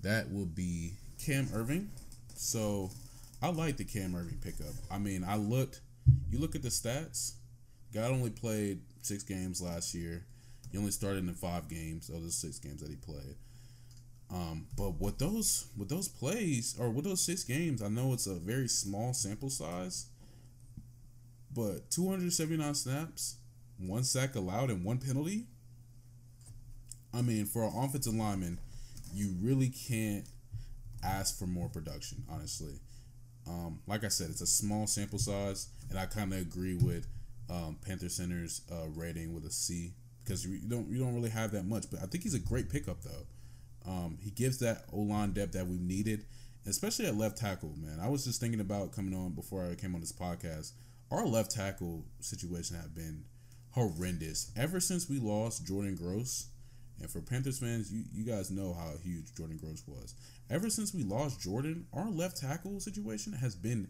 that will be Cam Erving. So, I like the Cam Erving pickup. I mean, I looked. You look at the stats. Guy only played six games last year. He only started in five games of the six games that he played. Um, but with those with those plays or with those six games, I know it's a very small sample size. But 279 snaps, one sack allowed, and one penalty. I mean, for an offensive lineman, you really can't ask for more production, honestly. Um, like I said, it's a small sample size, and I kind of agree with um, Panther Center's uh, rating with a C because you don't you don't really have that much. But I think he's a great pickup though. Um, he gives that O line depth that we needed, especially at left tackle. Man, I was just thinking about coming on before I came on this podcast. Our left tackle situation have been horrendous ever since we lost Jordan Gross. And for Panthers fans, you, you guys know how huge Jordan Gross was. Ever since we lost Jordan, our left tackle situation has been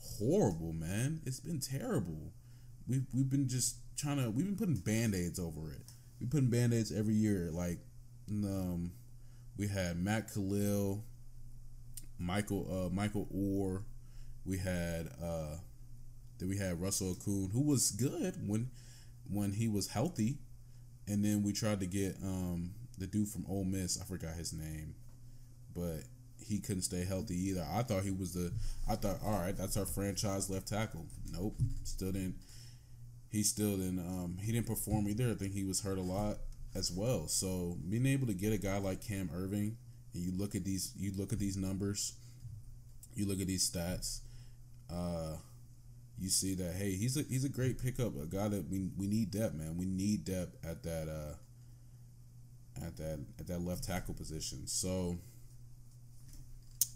horrible, man. It's been terrible. We've we've been just trying to we've been putting band-aids over it. We putting band-aids every year. Like um we had Matt Kalil, Michael uh Michael Oher, we had uh then we had Russell Okung, who was good when when he was healthy. And then we tried to get um the dude from Ole Miss, I forgot his name. But he couldn't stay healthy either. I thought he was the. I thought, all right, that's our franchise left tackle. Nope, still didn't. He still didn't. Um, he didn't perform either. I think he was hurt a lot as well. So being able to get a guy like Cam Erving, and you look at these, you look at these numbers, you look at these stats, uh, you see that hey, he's a he's a great pickup, a guy that we we need depth, man. We need depth at that uh, at that at that left tackle position. So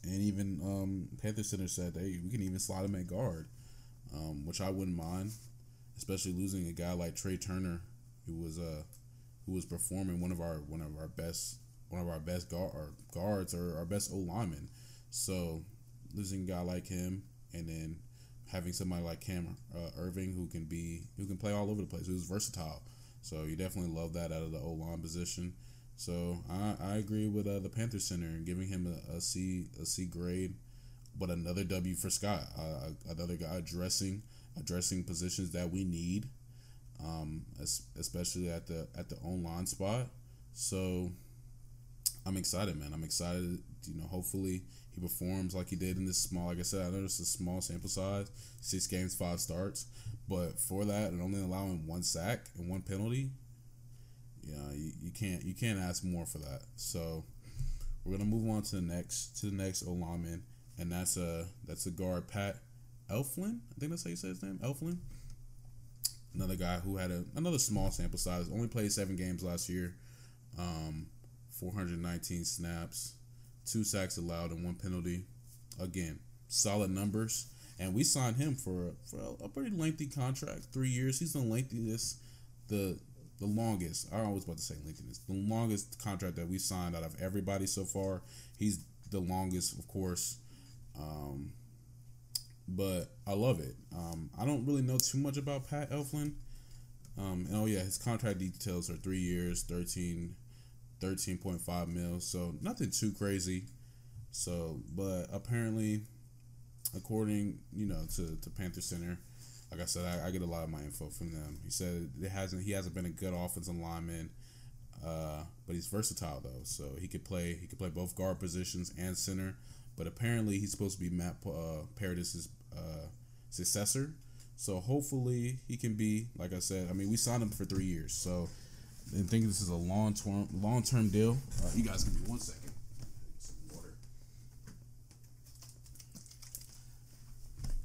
and even um, Panther Center said, "Hey, we can even slide him at guard," um, which I wouldn't mind, especially losing a guy like Trai Turner, who was uh, who was performing one of our one of our best one of our best guard, or guards or our best O lineman. So losing a guy like him, and then having somebody like Cam uh, Erving who can be who can play all over the place, who's versatile. So you definitely love that out of the O line position. So I, I agree with uh, the Panther Center and giving him a, a C a C grade, but another W for Scott, uh, another guy addressing addressing positions that we need, um, especially at the at the online spot. So I'm excited, man. I'm excited. You know, hopefully he performs like he did in this small. Like I said, I know it's a small sample size, six games, five starts, but for that and only allowing one sack and one penalty, you know, you, you can't you can't ask more for that. So we're gonna move on to the next to the next O lineman, and that's a that's a guard Pat Elflein. I think that's how you say his name, Elflein. Another guy who had a another small sample size, only played seven games last year, um, 419 snaps, two sacks allowed, and one penalty. Again, solid numbers. And we signed him for for a, a pretty lengthy contract, three years. He's the lengthiest the the longest. I was about to say lengthiest, the longest contract that we signed out of everybody so far. He's the longest, of course. Um, but I love it. Um, I don't really know too much about Pat Elflein. Um, and oh yeah, his contract details are three years, 13, 13.5 mil. So nothing too crazy. So, but apparently, according you know to to Panther Center, like I said, I, I, get a lot of my info from them. He said it hasn't he hasn't been a good offensive lineman, uh, but he's versatile though, so he could play he could play both guard positions and center. But apparently he's supposed to be Matt uh, Paradis' uh, successor, so hopefully he can be like I said. I mean, we signed him for three years, so I think this is a long term long term deal. Uh, you guys give me one second.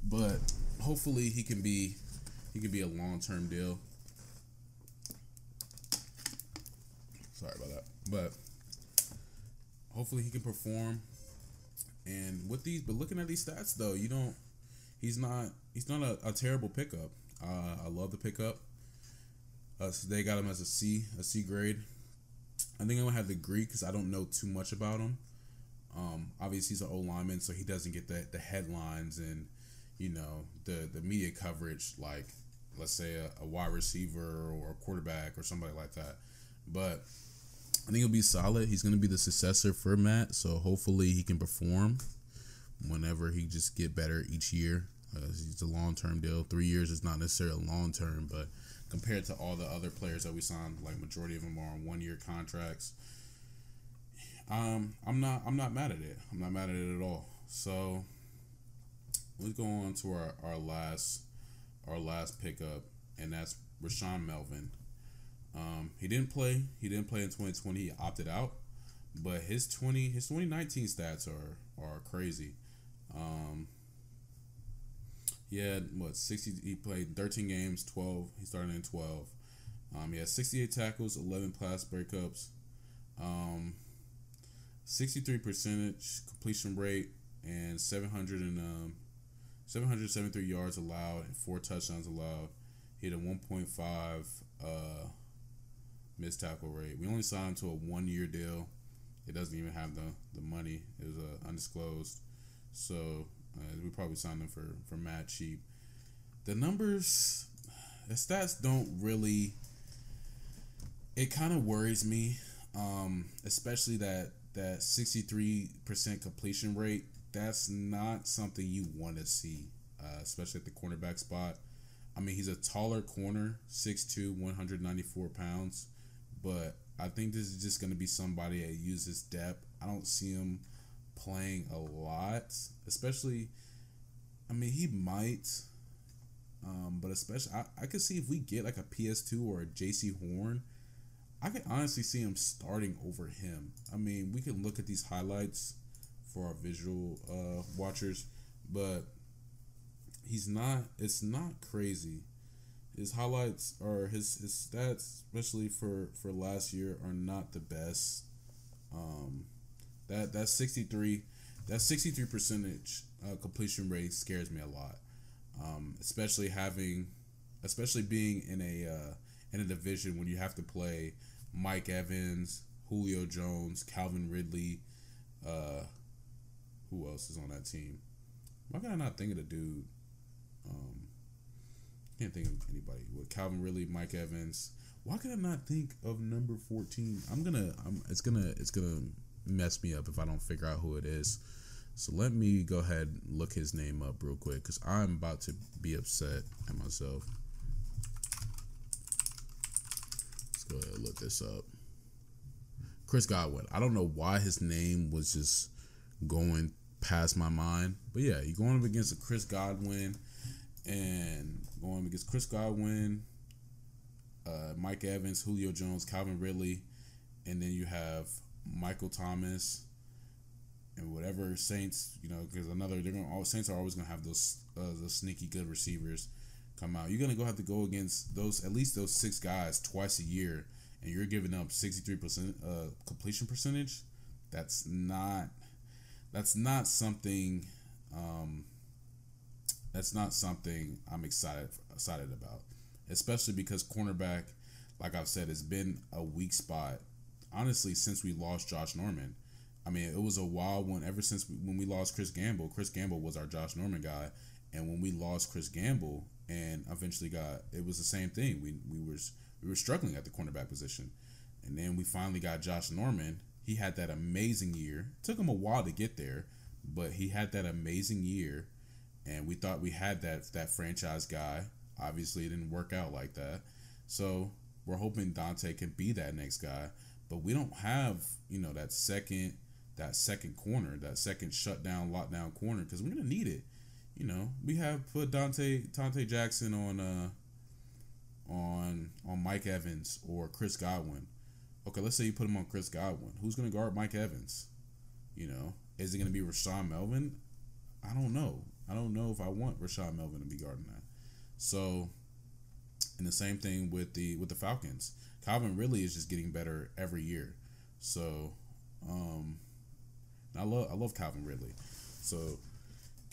But hopefully he can be he can be a long term deal. Sorry about that, but hopefully he can perform. And with these, but looking at these stats though, you don't. He's not. He's not a, a terrible pickup. Uh, I love the pickup. Uh, so they got him as a C, a C grade. I think I'm gonna have the Greek because I don't know too much about him. Um, obviously he's an O lineman, so he doesn't get the the headlines and you know the the media coverage like let's say a, a wide receiver or a quarterback or somebody like that but I think he'll be solid. He's to be the successor for Matt, so hopefully he can perform whenever he just get better each year. Uh, it's a long term deal. Three years is not necessarily long term, but compared to all the other players that we signed, like majority of them are on one year contracts. Um, I'm not I'm not mad at it. I'm not mad at it at all. So let's go on to our, our last our last pickup, and that's Rashaan Melvin. Um, he didn't play. He didn't play in 2020. He opted out, but his 20 his 2019 stats are are crazy. Um, he had what 60. He played 13 games, 12. He started in 12. Um, he had 68 tackles, 11 pass breakups, um, 63 percentage completion rate, and 700 and um, 773 yards allowed and four touchdowns allowed. He had a 1.5 uh, missed tackle rate. We only signed him to a one year deal. It doesn't even have the, the money. It was uh, undisclosed. So Uh, we probably signed him for for mad cheap. The numbers, the stats don't really. It kind of worries me, um, especially that that sixty three percent completion rate. That's not something you want to see, uh, especially at the cornerback spot. I mean, he's a taller corner, 6'2", 194 pounds, but I think this is just going to be somebody that uses depth. I don't see him playing a lot, especially. I mean, he might, um, but especially I, I could see if we get like a PS2 or a Jaycee Horn, I could honestly see him starting over him. I mean, we can look at these highlights for our visual uh, watchers, but he's not. It's not crazy. His highlights or his his stats, especially for for last year, are not the best. Um, that that sixty three, that sixty three percentage uh, completion rate scares me a lot. Um, especially having, especially being in a uh, in a division when you have to play Mike Evans, Julio Jones, Calvin Ridley. Uh, who else is on that team? Why can I not think of the dude? Um, can't think of anybody. With Calvin Ridley, Mike Evans. Why can I not think of number fourteen? I'm gonna. I'm. It's gonna. It's gonna mess me up if I don't figure out who it is. So let me go ahead and look his name up real quick because I'm about to be upset at myself. Let's go ahead and look this up. Chris Godwin. I don't know why his name was just going past my mind, but yeah, you're going up against a Chris Godwin and going against Chris Godwin, uh, Mike Evans, Julio Jones, Calvin Ridley, and then you have Michael Thomas and whatever Saints, you know, because another they're gonna all Saints are always gonna have those uh, those sneaky good receivers come out. You're gonna go have to go against those at least those six guys twice a year, and you're giving up 63 percent uh, completion percentage. That's not that's not something. Um, that's not something I'm excited excited about, especially because cornerback, like I've said, has been a weak spot. Honestly, since we lost Josh Norman, I mean, it was a wild one ever since we, when we lost Chris Gamble. Chris Gamble was our Josh Norman guy, and when we lost Chris Gamble and eventually got, it was the same thing. We we were we were struggling at the cornerback position, and then we finally got Josh Norman. He had that amazing year. It took him a while to get there, but he had that amazing year and we thought we had that that franchise guy. Obviously, it didn't work out like that. So we're hoping Donte can be that next guy, but we don't have you know that second that second corner, that second shutdown lockdown corner because we're gonna need it. You know, we have put Donte Donte Jackson on uh on on Mike Evans or Chris Godwin. Okay, let's say you put him on Chris Godwin. Who's gonna guard Mike Evans? You know, is it gonna be Rashaan Melvin? I don't know. I don't know if I want Rashaan Melvin to be guarding that. So, and the same thing with the with the Falcons. Calvin Ridley is just getting better every year. So, um, I love I love Calvin Ridley. So,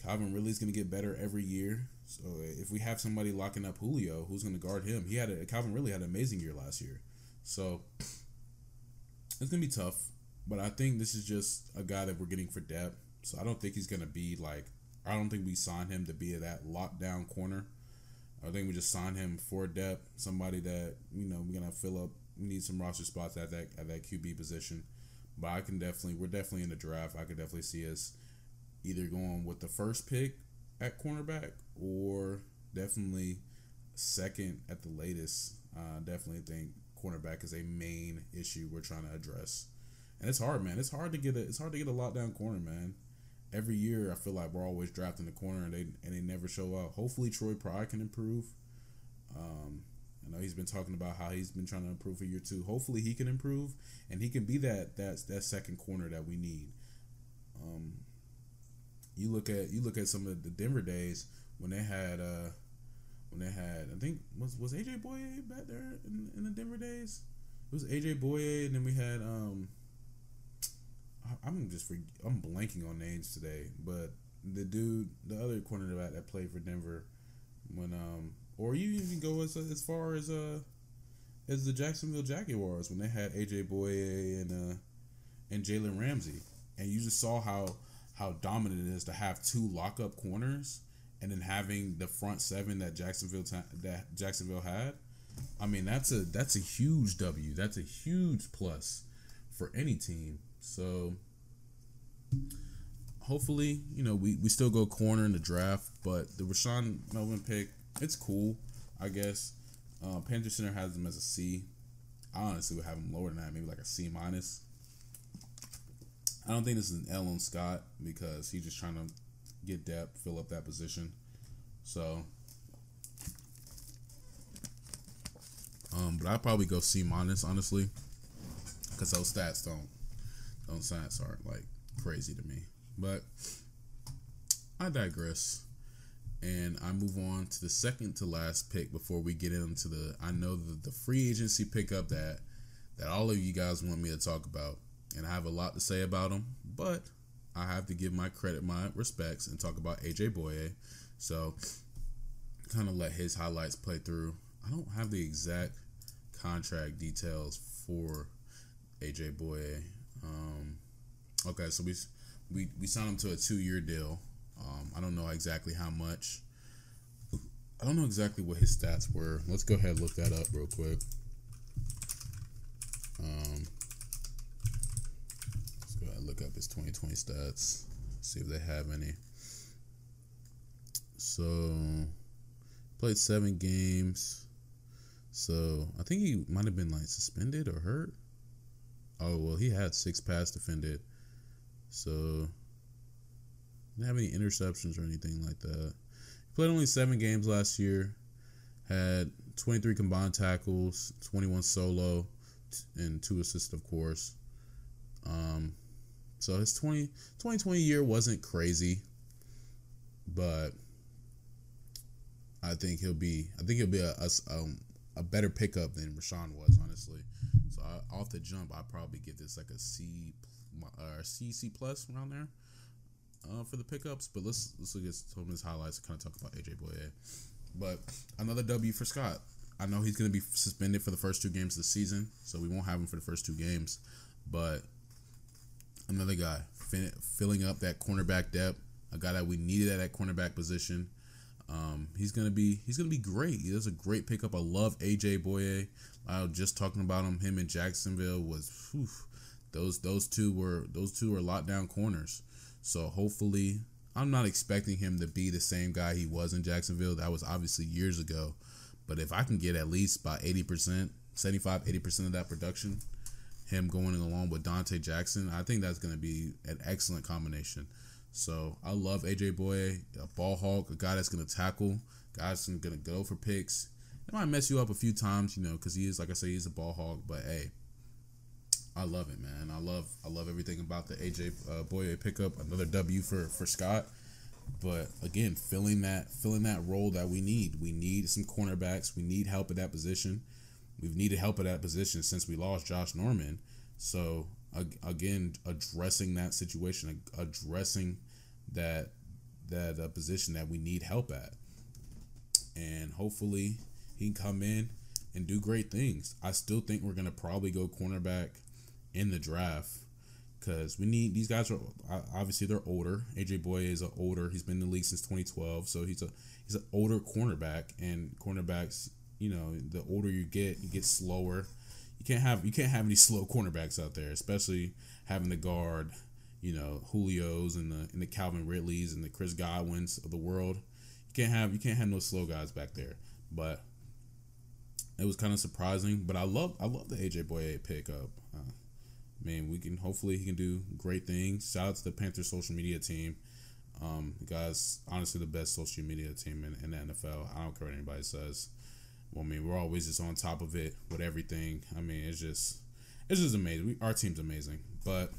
Calvin Ridley is going to get better every year. So, if we have somebody locking up Julio, who's going to guard him? He had a Calvin Ridley had an amazing year last year. So, it's going to be tough. But I think this is just a guy that we're getting for depth. So I don't think he's going to be like I don't think we signed him to be that lockdown corner. I think we just signed him for depth, somebody that you know we're gonna fill up. We need some roster spots at that at that QB position. But I can definitely, we're definitely in the draft. I could definitely see us either going with the first pick at cornerback or definitely second at the latest. Uh, definitely think cornerback is a main issue we're trying to address, and it's hard, man. It's hard to get a it's hard to get a lockdown corner, man every year I feel like we're always drafting in the corner and they and they never show up. Hopefully Troy Pride can improve. Um, I know he's been talking about how he's been trying to improve for year two. Hopefully he can improve and he can be that that that second corner that we need. Um, you look at you look at some of the Denver days when they had uh when they had I think was was AJ Bouye back there in, in the Denver days. It was AJ Bouye and then we had um I'm just I'm blanking on names today, but the dude, the other cornerback that played for Denver, when um, or you even go as as far as uh, as the Jacksonville Jaguars when they had AJ Bouye and uh, and Jalen Ramsey, and you just saw how how dominant it is to have two lockup corners and then having the front seven that Jacksonville ta- that Jacksonville had. I mean, that's a that's a huge W. That's a huge plus for any team. So hopefully, you know, we, we still go corner in the draft, but the Rashaan Melvin pick, it's cool, I guess. Uh, Panther Center has him as a C. I honestly would have him lower than that, maybe like a C minus. I don't think this is an L on Scott because he's just trying to get depth, fill up that position. So, um, but I'd probably go C minus honestly, because those stats don't, those science aren't like crazy to me. But I digress. And I move on to the second to last pick before we get into the I know the, the free agency pickup that that all of you guys want me to talk about. And I have a lot to say about them, but I have to give my credit, my respects, and talk about AJ Bouye. So kind of let his highlights play through. I don't have the exact contract details for AJ Bouye. Um, okay, so we we we signed him to a two year deal. Um, I don't know exactly how much. I don't know exactly what his stats were. Let's go ahead and look that up real quick. Um, let's go ahead and look up his 2020 stats. See if they have any. So, played seven games. So, I think he might have been like suspended or hurt. Oh, well, he had six pass defended. So, didn't have any interceptions or anything like that. He played only seven games last year. Had 23 combined tackles, 21 solo, and two assists, of course. Um, so his 20, 2020 year wasn't crazy, but I think he'll be. I think he'll be a a, um, a better pickup than Rashaan was, honestly. So I, off the jump, I probably give this like a C or C C plus around there uh, for the pickups. But let's let's look at some of his highlights and kind of talk about AJ Bouye. But another W for Scott. I know he's going to be suspended for the first two games of the season, so we won't have him for the first two games. But another guy fin- filling up that cornerback depth, a guy that we needed at that cornerback position. Um, he's gonna be he's gonna be great. He does a great pickup. I love AJ Bouye. I was just talking about him. Him in Jacksonville was whew, those those two were those two were lockdown corners. So hopefully, I'm not expecting him to be the same guy he was in Jacksonville. That was obviously years ago. But if I can get at least about 80%, 75, 80% of that production, him going along with Donte Jackson, I think that's going to be an excellent combination. So I love AJ Bouye, a ball hawk, a guy that's to tackle, guys to go for picks. It might mess you up a few times, you know, because he is, like I say, he's a ball hawk. But hey, I love it, man. I love, I love everything about the AJ uh, Bouye pickup. Another W for for Scott. But again, filling that filling that role that we need. We need some cornerbacks. We need help at that position. We've needed help at that position since we lost Josh Norman. So again, addressing that situation, addressing that that uh, position that we need help at, and hopefully he can come in and do great things. I still think we're gonna probably go cornerback in the draft because we need these guys are obviously they're older. AJ Bouye is older. He's been in the league since 2012, so he's a he's an older cornerback. And cornerbacks, you know, the older you get, you get slower. You can't have you can't have any slow cornerbacks out there, especially having the guard, you know, Julio's and the and the Calvin Ridleys and the Chris Godwins of the world. You can't have you can't have no slow guys back there. But it was kind of surprising. But I love I love the AJ Bouye pickup. Uh, man, we can hopefully he can do great things. Shout out to the Panthers social media team. Um, guys, honestly, the best social media team in, in, the NFL. I don't care what anybody says. Well, I mean, we're always just on top of it with everything. I mean, it's just, it's just amazing. We, our team's amazing, but,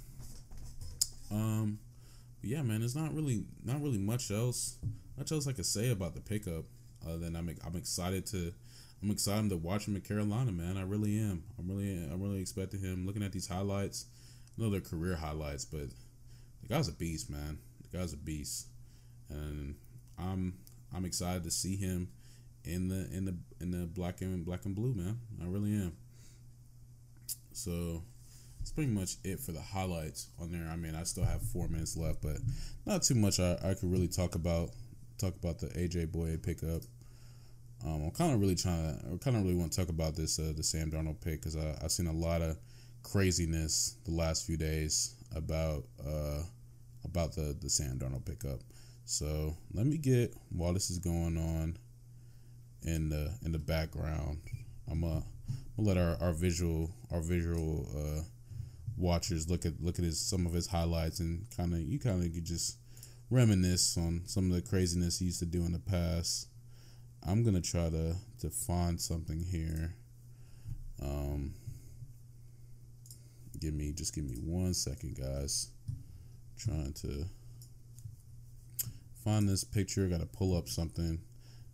um, yeah, man, it's not really, not really much else, much else I could say about the pickup. Other than I'm, I'm excited to I'm excited to watch him in Carolina, man. I really am. I'm really, I'm really expecting him. Looking at these highlights, I know they're career highlights, but the guy's a beast, man. The guy's a beast, and I'm, I'm excited to see him in the in the in the black and black and blue, man. I really am. So, that's pretty much it for the highlights on there. I mean, I still have four minutes left, but not too much I, I could really talk about. Talk about the AJ Bouye pickup. Um, I'm kind of really trying to, I kind of really want to talk about this, uh, the Sam Darnold pick, because I've seen a lot of craziness the last few days about uh, about the the Sam Darnold pickup. So let me get while this is going on in the in the background. I'm gonna, I'm gonna let our, our visual our visual uh, watchers look at look at his some of his highlights and kind of you kind of could just reminisce on some of the craziness he used to do in the past. I'm gonna try to to find something here. Um, give me just give me one second, guys. trying to find this picture. Got to pull up something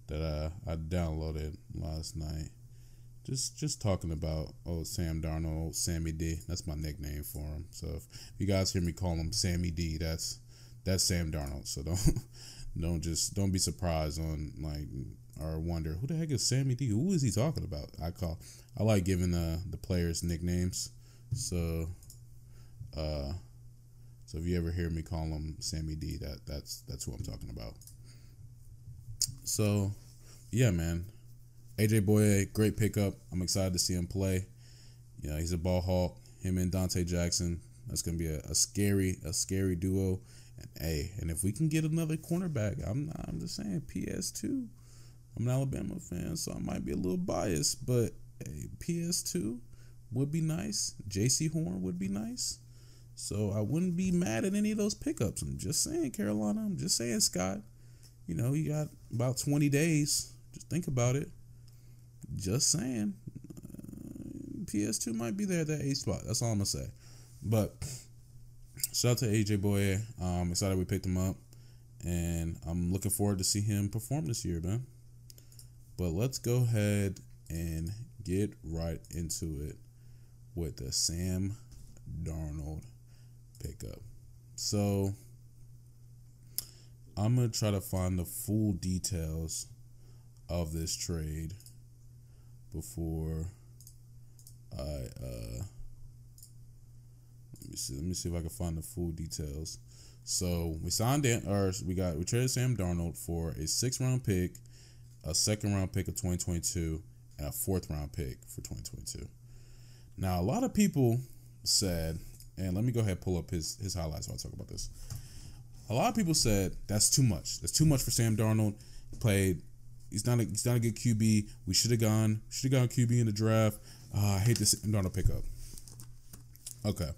that I I downloaded last night. Just just talking about old Sam Darnold, Sammy D. That's my nickname for him. So if you guys hear me call him Sammy D, that's that's Sam Darnold. So don't don't just don't be surprised on like or wonder who the heck is Sammy D? Who is he talking about? I call I like giving the the players nicknames. So uh so if you ever hear me call him Sammy D, that that's that's who I'm talking about. So yeah, man. AJ Bouye, great pickup. I'm excited to see him play. You know, he's a ball hawk. Him and Donte Jackson. That's gonna be a, a scary, a scary duo. And hey, and if we can get another cornerback, I'm not, I'm just saying PS2. I'm an Alabama fan, so I might be a little biased, but hey, PS2 would be nice. Jaycee Horn would be nice. So I wouldn't be mad at any of those pickups. I'm just saying, Carolina. I'm just saying, Scott. You know, you got about 20 days. Just think about it. Just saying. Uh, PS2 might be there at that A spot. That's all I'm to say. But shout out to AJ Bouye. I'm excited we picked him up. And I'm looking forward to see him perform this year, man. But let's go ahead and get right into it with the Sam Darnold pickup. So I'm gonna try to find the full details of this trade before I uh let me see let me see if I can find the full details. So we signed in, or we got we traded Sam Darnold for a six round pick, a second round pick of 2022, and a fourth round pick for 2022. Now a lot of people said, and let me go ahead and pull up his his highlights while I talk about this. A lot of people said that's too much. That's too much for Sam Darnold. He played. He's not a he's not a good QB. We should have gone should have gone QB in the draft. Uh, I hate this Darnold pickup. Okay,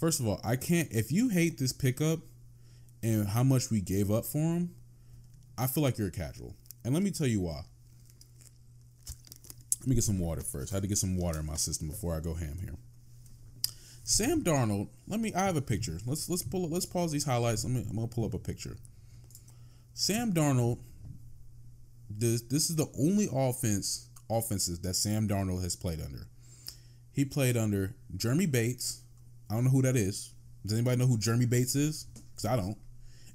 first of all, I can't. If you hate this pickup and how much we gave up for him, I feel like you're a casual. And let me tell you why. Let me get some water first. I had to get some water in my system before I go ham here. Sam Darnold, let me I have a picture. Let's let's pull let's pause these highlights. Let me I'm gonna pull up a picture. Sam Darnold, this this is the only offense offenses that Sam Darnold has played under. He played under Jeremy Bates. I don't know who that is. Does anybody know who Jeremy Bates is? Because I don't.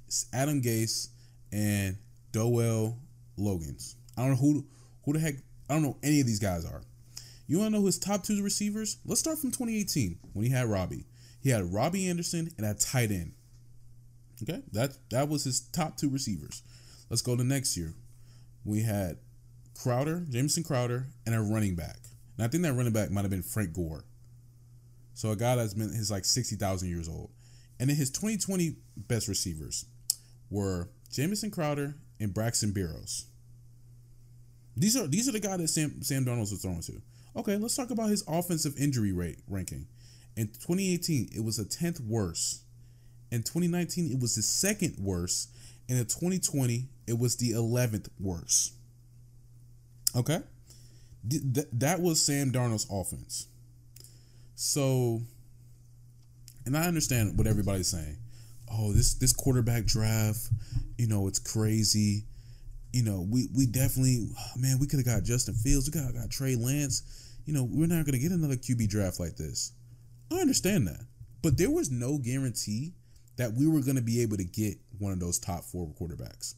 It's Adam Gase and Dowell Loggains. I don't know who who the heck I don't know any of these guys are. You want to know his top two receivers? Let's start from 2018 when he had Robbie. He had Robbie Anderson and a tight end. Okay, that that was his top two receivers. Let's go to next year. We had Crowder, Jamison Crowder, and a running back. And I think that running back might have been Frank Gore. So a guy that's been his like 60,000 years old. And then his 2020 best receivers were Jamison Crowder and Braxton Berrios. These are these are the guys that Sam Sam Darnold was throwing to. Okay, let's talk about his offensive injury rate ranking. In 2018, it was a 10th worst. In 2019, it was the second worst. And in 2020, it was the 11th worst. Okay? Th- that was Sam Darnold's offense. So, and I understand what everybody's saying. Oh, this this quarterback draft, you know, it's crazy. You know, we we definitely, oh, man, we could have got Justin Fields. We got got Trey Lance you know, we're not going to get another QB draft like this. I understand that. But there was no guarantee that we were going to be able to get one of those top four quarterbacks.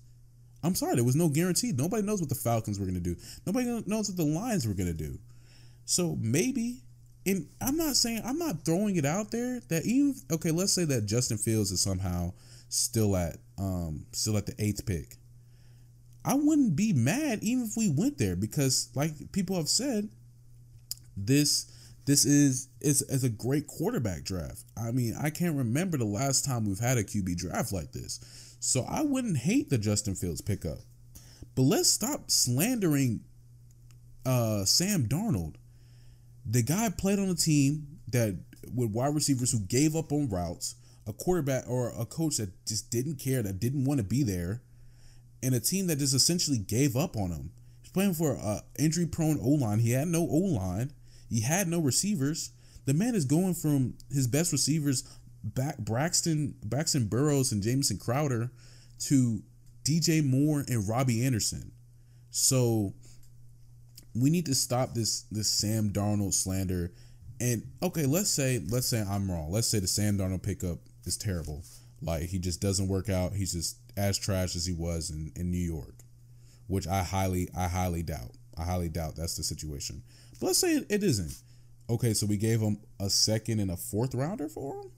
I'm sorry, there was no guarantee. Nobody knows what the Falcons were going to do. Nobody knows what the Lions were going to do. So maybe and I'm not saying I'm not throwing it out there that even okay, let's say that Justin Fields is somehow still at um still at the eighth pick. I wouldn't be mad even if we went there because like people have said, this this is is, is a great quarterback draft. I mean, I can't remember the last time we've had a QB draft like this. So I wouldn't hate the Justin Fields pickup. But let's stop slandering uh, Sam Darnold. The guy played on a team that with wide receivers who gave up on routes, a quarterback or a coach that just didn't care, that didn't want to be there, and a team that just essentially gave up on him. He's playing for a injury prone O line. He had no O line. He had no receivers. The man is going from his best receivers back Braxton Braxton Berrios and Jamison Crowder to DJ Moore and Robbie Anderson. So we need to stop this this Sam Darnold slander. And okay, let's say let's say I'm wrong. Let's say the Sam Darnold pickup is terrible. Like he just doesn't work out. He's just as trash as he was in, in New York. Which I highly I highly doubt. I highly doubt that's the situation. But let's say it, it isn't. Okay, so we gave him a second and a fourth rounder for him.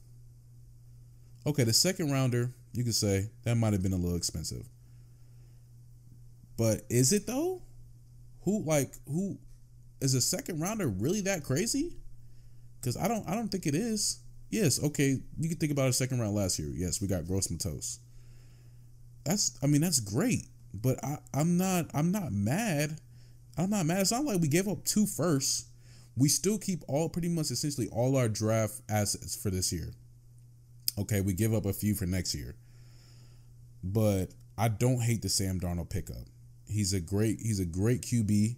Okay, the second rounder, you could say that might have been a little expensive. But is it though? Who like who is a second rounder really that crazy? Because I don't I don't think it is. Yes, okay, you can think about a second round last year. Yes, we got Gross Matos. That's I mean that's great, but I I'm not I'm not mad. I'm not mad. It's not like we gave up two firsts. We still keep all pretty much essentially all our draft assets for this year. Okay, we give up a few for next year. But I don't hate the Sam Darnold pickup. He's a great he's a great QB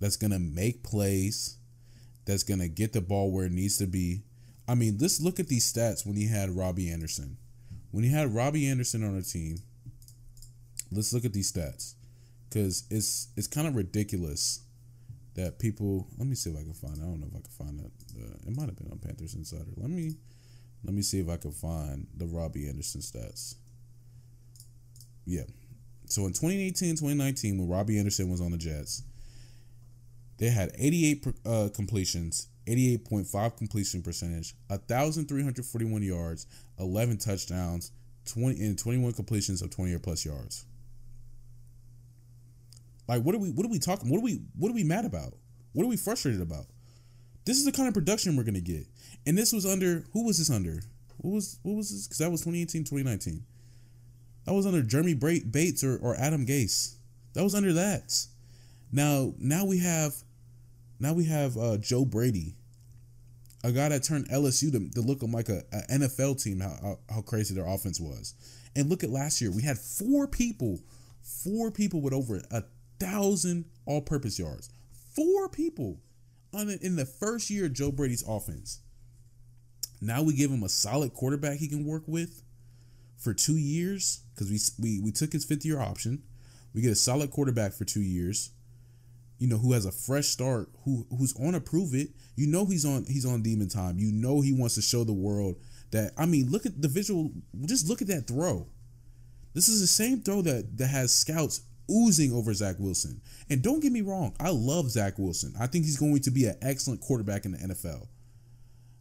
that's to make plays, that's to get the ball where it needs to be. I mean, let's look at these stats when he had Robbie Anderson. When he had Robbie Anderson on the team, let's look at these stats cuz it's it's kind of ridiculous that people let me see if I can find it. I don't know if I can find it. Uh, it might have been on Panthers Insider. Let me let me see if I can find the Robbie Anderson stats. Yeah. So in 2018, 2019, when Robbie Anderson was on the Jets, they had 88 uh, completions, 88.5 completion percentage, 1,341 yards, 11 touchdowns, 20 and 21 completions of 20 or plus yards. Like what are we what are we talking what are we what are we mad about? What are we frustrated about? This is the kind of production we're gonna get. And this was under who was this under? What was what was this? Because that was 2018, 2019. That was under Jeremy Bates or, or Adam Gase. That was under that. Now now we have now we have uh, Joe Brady, a guy that turned LSU to, to look like a, a NFL team. How, how crazy their offense was, and look at last year. We had four people, four people with over a thousand all-purpose yards. Four people on in the first year of Joe Brady's offense. Now we give him a solid quarterback he can work with for two years because we, we we took his fifth year option. We get a solid quarterback for two years. You know who has a fresh start, who who's on to prove it. You know he's on he's on demon time. You know he wants to show the world that. I mean, look at the visual. Just look at that throw. This is the same throw that that has scouts oozing over Zach Wilson. And don't get me wrong, I love Zach Wilson. I think he's going to be an excellent quarterback in the NFL.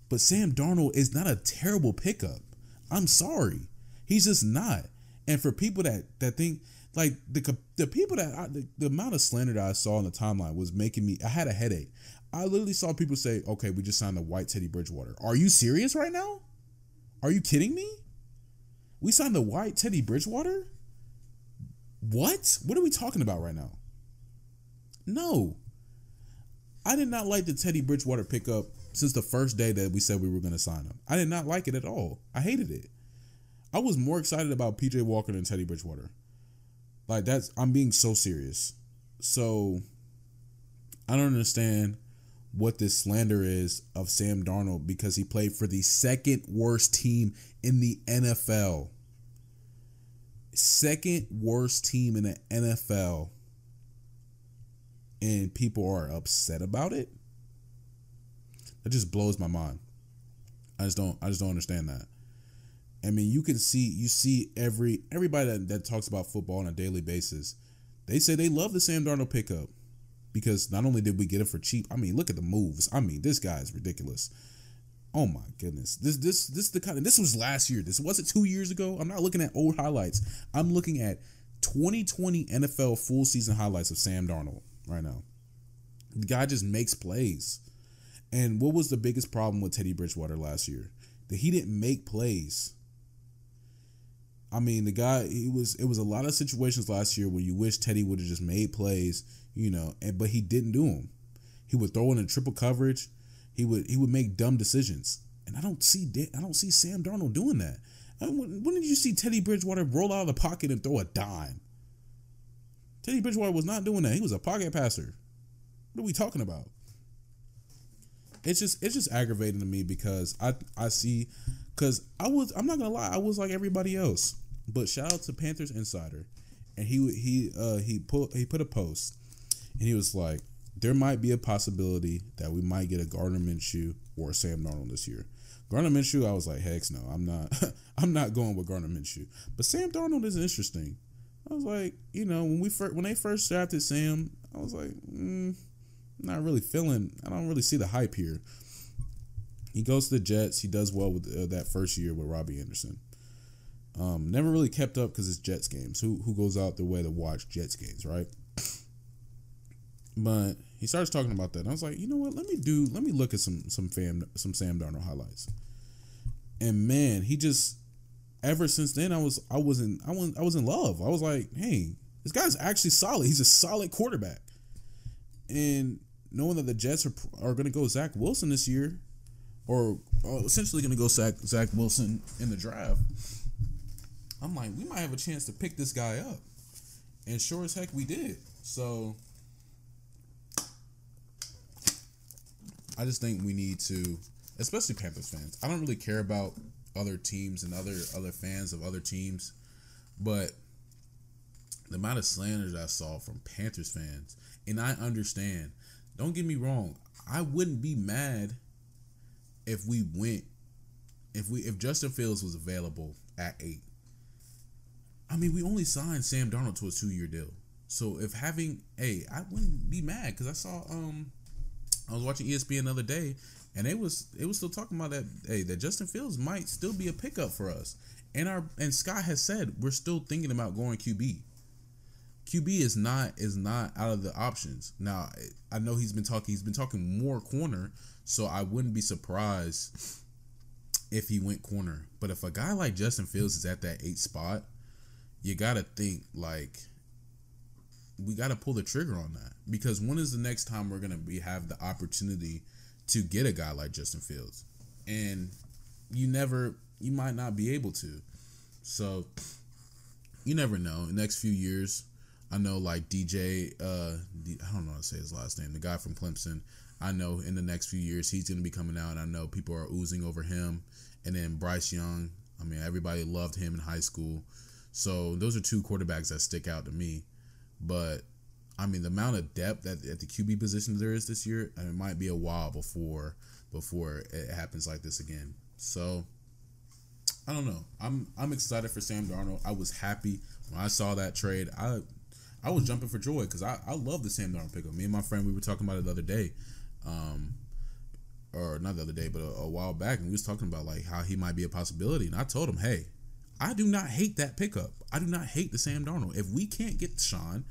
But Sam Darnold is not a terrible pickup. I'm sorry. He's just not. And for people that that think like the the people that I, the, the amount of slander that I saw on the timeline was making me I had a headache. I literally saw people say, "Okay, we just signed the white Teddy Bridgewater." Are you serious right now? Are you kidding me? We signed the white Teddy Bridgewater? What? What are we talking about right now? No. I did not like the Teddy Bridgewater pickup since the first day that we said we were going to sign him. I did not like it at all. I hated it. I was more excited about PJ Walker than Teddy Bridgewater. Like that's I'm being so serious. So I don't understand what this slander is of Sam Darnold because he played for the second worst team in the NFL. Second worst team in the NFL. And people are upset about it. That just blows my mind. I just don't I just don't understand that. I mean, you can see you see every everybody that, that talks about football on a daily basis. They say they love the Sam Darnold pickup. because not only did we get it for cheap, I mean, look at the moves. I mean, this guy is ridiculous. Oh my goodness. This this this is the kind of this was last year. This wasn't two years ago. I'm not looking at old highlights. I'm looking at 2020 NFL full season highlights of Sam Darnold right now. The guy just makes plays. And what was the biggest problem with Teddy Bridgewater last year? That he didn't make plays. I mean, the guy he was it was a lot of situations last year where you wish Teddy would have just made plays, you know, and but he didn't do them. He would throw in a triple coverage he would he would make dumb decisions, and I don't see I don't see Sam Darnold doing that. when, when did you see Teddy Bridgewater roll out of the pocket and throw a dime? Teddy Bridgewater was not doing that. He was a pocket passer. What are we talking about? It's just it's just aggravating to me because I I see because I was I'm not gonna lie I was like everybody else. But shout out to Panthers Insider, and he he uh he put he put a post, and he was like, there might be a possibility that we might get a Gardner Minshew or Sam Darnold this year. Gardner Minshew, I was like, heck no, I'm not. I'm not going with Gardner Minshew. But Sam Darnold is interesting. I was like, you know, when we first when they first drafted Sam, I was like, mm, not really feeling. I don't really see the hype here. He goes to the Jets. He does well with uh, that first year with Robbie Anderson. Um, never really kept up because it's Jets games. Who who goes out the way to watch Jets games, right? But he starts talking about that. I was like, you know what? Let me do. Let me look at some some fam some Sam Darnold highlights. And man, he just ever since then I was I wasn't I was I was in love. I was like, hey, this guy's actually solid. He's a solid quarterback. And knowing that the Jets are are going to go Zach Wilson this year, or uh, essentially going to go Zach Zach Wilson in the draft, I'm like, we might have a chance to pick this guy up. And sure as heck we did. So I just think we need to, especially Panthers fans. I don't really care about other teams and other other fans of other teams, but the amount of slanders I saw from Panthers fans, and I understand. Don't get me wrong. I wouldn't be mad if we went, if we if Justin Fields was available at eight. I mean, we only signed Sam Darnold to a two year deal. So if having a, I wouldn't be mad because I saw um I was watching ESPN the other day, and it was it was still talking about that hey that Justin Fields might still be a pickup for us. And our and Scott has said we're still thinking about going QB. QB is not is not out of the options. Now I know he's been talking he's been talking more corner, so I wouldn't be surprised if he went corner. But if a guy like Justin Fields is at that eight spot, you gotta think like we got to pull the trigger on that because when is the next time we're gonna be have the opportunity to get a guy like Justin Fields, and you never, you might not be able to. So you never know. The next few years, I know like DJ, uh, I don't know how to say his last name, the guy from Clemson. I know in the next few years he's gonna be coming out. I know people are oozing over him, and then Bryce Young. I mean, everybody loved him in high school. So those are two quarterbacks that stick out to me. But I mean, the amount of depth at, at the QB position there is this year, and it might be a while before before it happens like this again. So I don't know. I'm I'm excited for Sam Darnold. I was happy when I saw that trade. I I was jumping for joy because I, I love the Sam Darnold pickup. Me and my friend we were talking about it the other day, um, or not the other day, but a, a while back, and we was talking about like how he might be a possibility. And I told him, hey, I do not hate that pickup. I do not hate the Sam Darnold. If we can't get Sean,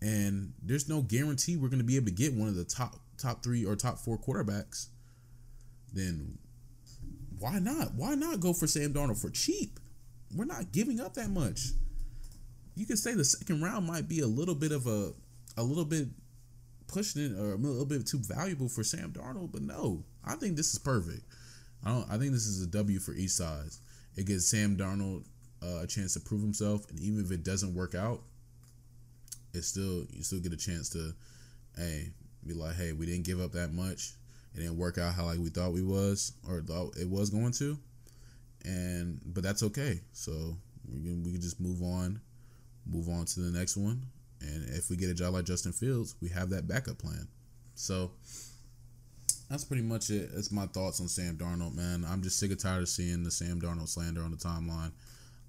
and there's no guarantee we're going to be able to get one of the top top three or top four quarterbacks, then why not? Why not go for Sam Darnold for cheap? We're not giving up that much. You can say the second round might be a little bit of a a little bit pushing it or a little bit too valuable for Sam Darnold, but no, I think this is perfect. I don't. I think this is a W for East Sides. It gives Sam Darnold uh, a chance to prove himself, and even if it doesn't work out, it still you still get a chance to, hey, be like, hey, we didn't give up that much. It didn't work out how like we thought we was or thought it was going to, and but that's okay. So we can we can just move on, move on to the next one, and if we get a job like Justin Fields, we have that backup plan. So that's pretty much it. That's my thoughts on Sam Darnold, man. I'm just sick and tired of seeing the Sam Darnold slander on the timeline.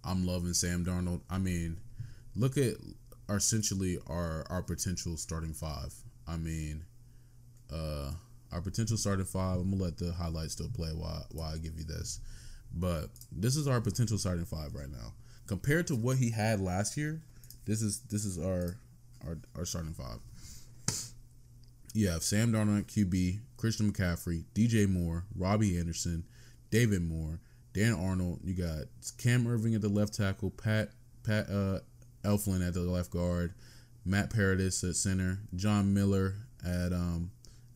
I'm loving Sam Darnold. I mean, look at essentially our our potential starting five. I mean, uh, our potential starting five. I'm gonna let the highlights still play while while I give you this, but this is our potential starting five right now. Compared to what he had last year, this is this is our our, our starting five. You have Sam Darnold QB, Christian McCaffrey, DJ Moore, Robbie Anderson, David Moore, Dan Arnold. You got Cam Erving at the left tackle, Pat Pat uh, Elflein at the left guard, Matt Paradis at center, John Miller at um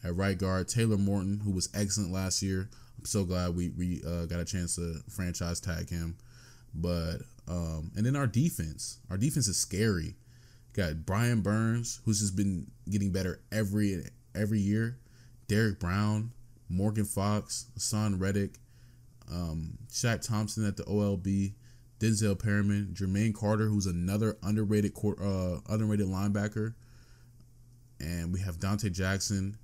at right guard, Taylor Moton, who was excellent last year. I'm so glad we we uh, got a chance to franchise tag him. But um and then our defense, our defense is scary. Got Brian Burns, who's just been getting better every every year. Derrick Brown, Morgan Fox, Haason Reddick, um, Shaq Thompson at the OLB, Denzel Perryman, Jermaine Carter, who's another underrated uh, underrated linebacker, and we have Donte Jackson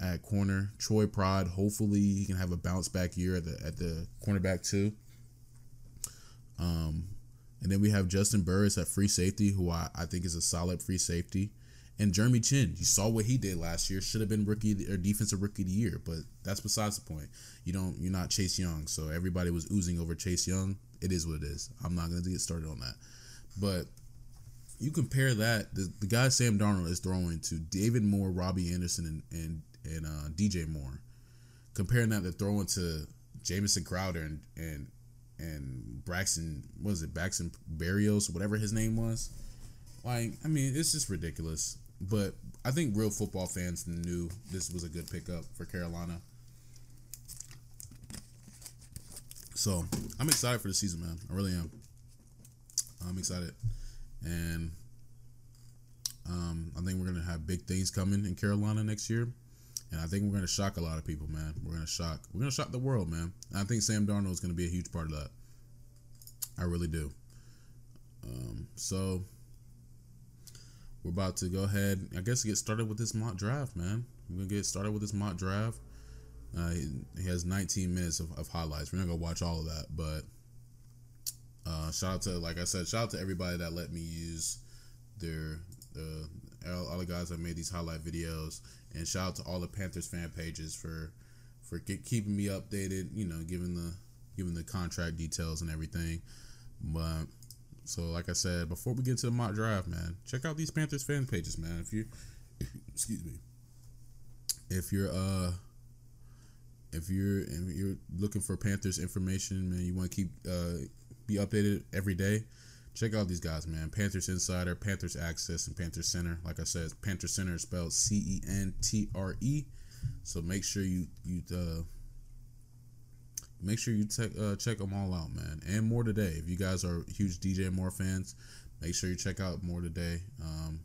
at corner. Troy Pride, hopefully he can have a bounce back year at the at the cornerback too. Um, and then we have Juston Burris at free safety, who I, I think is a solid free safety. And Jeremy Chinn, you saw what he did last year. Should have been rookie or defensive rookie of the year, but that's besides the point. You don't you're not Chase Young, so everybody was oozing over Chase Young. It is what it is. I'm not gonna get started on that. But you compare that, the, the guy Sam Darnold is throwing to David Moore, Robbie Anderson, and and, and uh, DJ Moore. Comparing that to throwing to Jamison Crowder and and and Braxton, what was it, Braxton Berrios, whatever his name was. Like, I mean, it's just ridiculous. But I think real football fans knew this was a good pickup for Carolina. So I'm excited for the season, man. I really am. I'm excited, and um, I think we're gonna have big things coming in Carolina next year, and I think we're gonna shock a lot of people, man. We're gonna shock. We're gonna shock the world, man. And I think Sam Darnold is gonna be a huge part of that. I really do. Um, so we're about to go ahead, I guess, get started with this mock draft, man. We're gonna get started with this mock draft. Uh, he, he, has 19 minutes of, of, highlights. We're not gonna watch all of that, but uh, shout out to, like I said, shout out to everybody that let me use their the all the guys that made these highlight videos, and shout out to all the Panthers fan pages for for keeping me updated. You know, giving the giving the contract details and everything. But so, like I said, before we get to the mock draft, man, check out these Panthers fan pages, man. If you, excuse me, if you're uh, if you're if you're looking for Panthers information, man, you want to keep uh be updated every day. Check out these guys, man. Panthers Insider, Panthers Access, and Panthers Center. Like I said, Panthers Center is spelled C E N T R E. So make sure you you uh make sure you check uh, check them all out, man, and more today. If you guys are huge DJ Moore fans, make sure you check out more today. Um,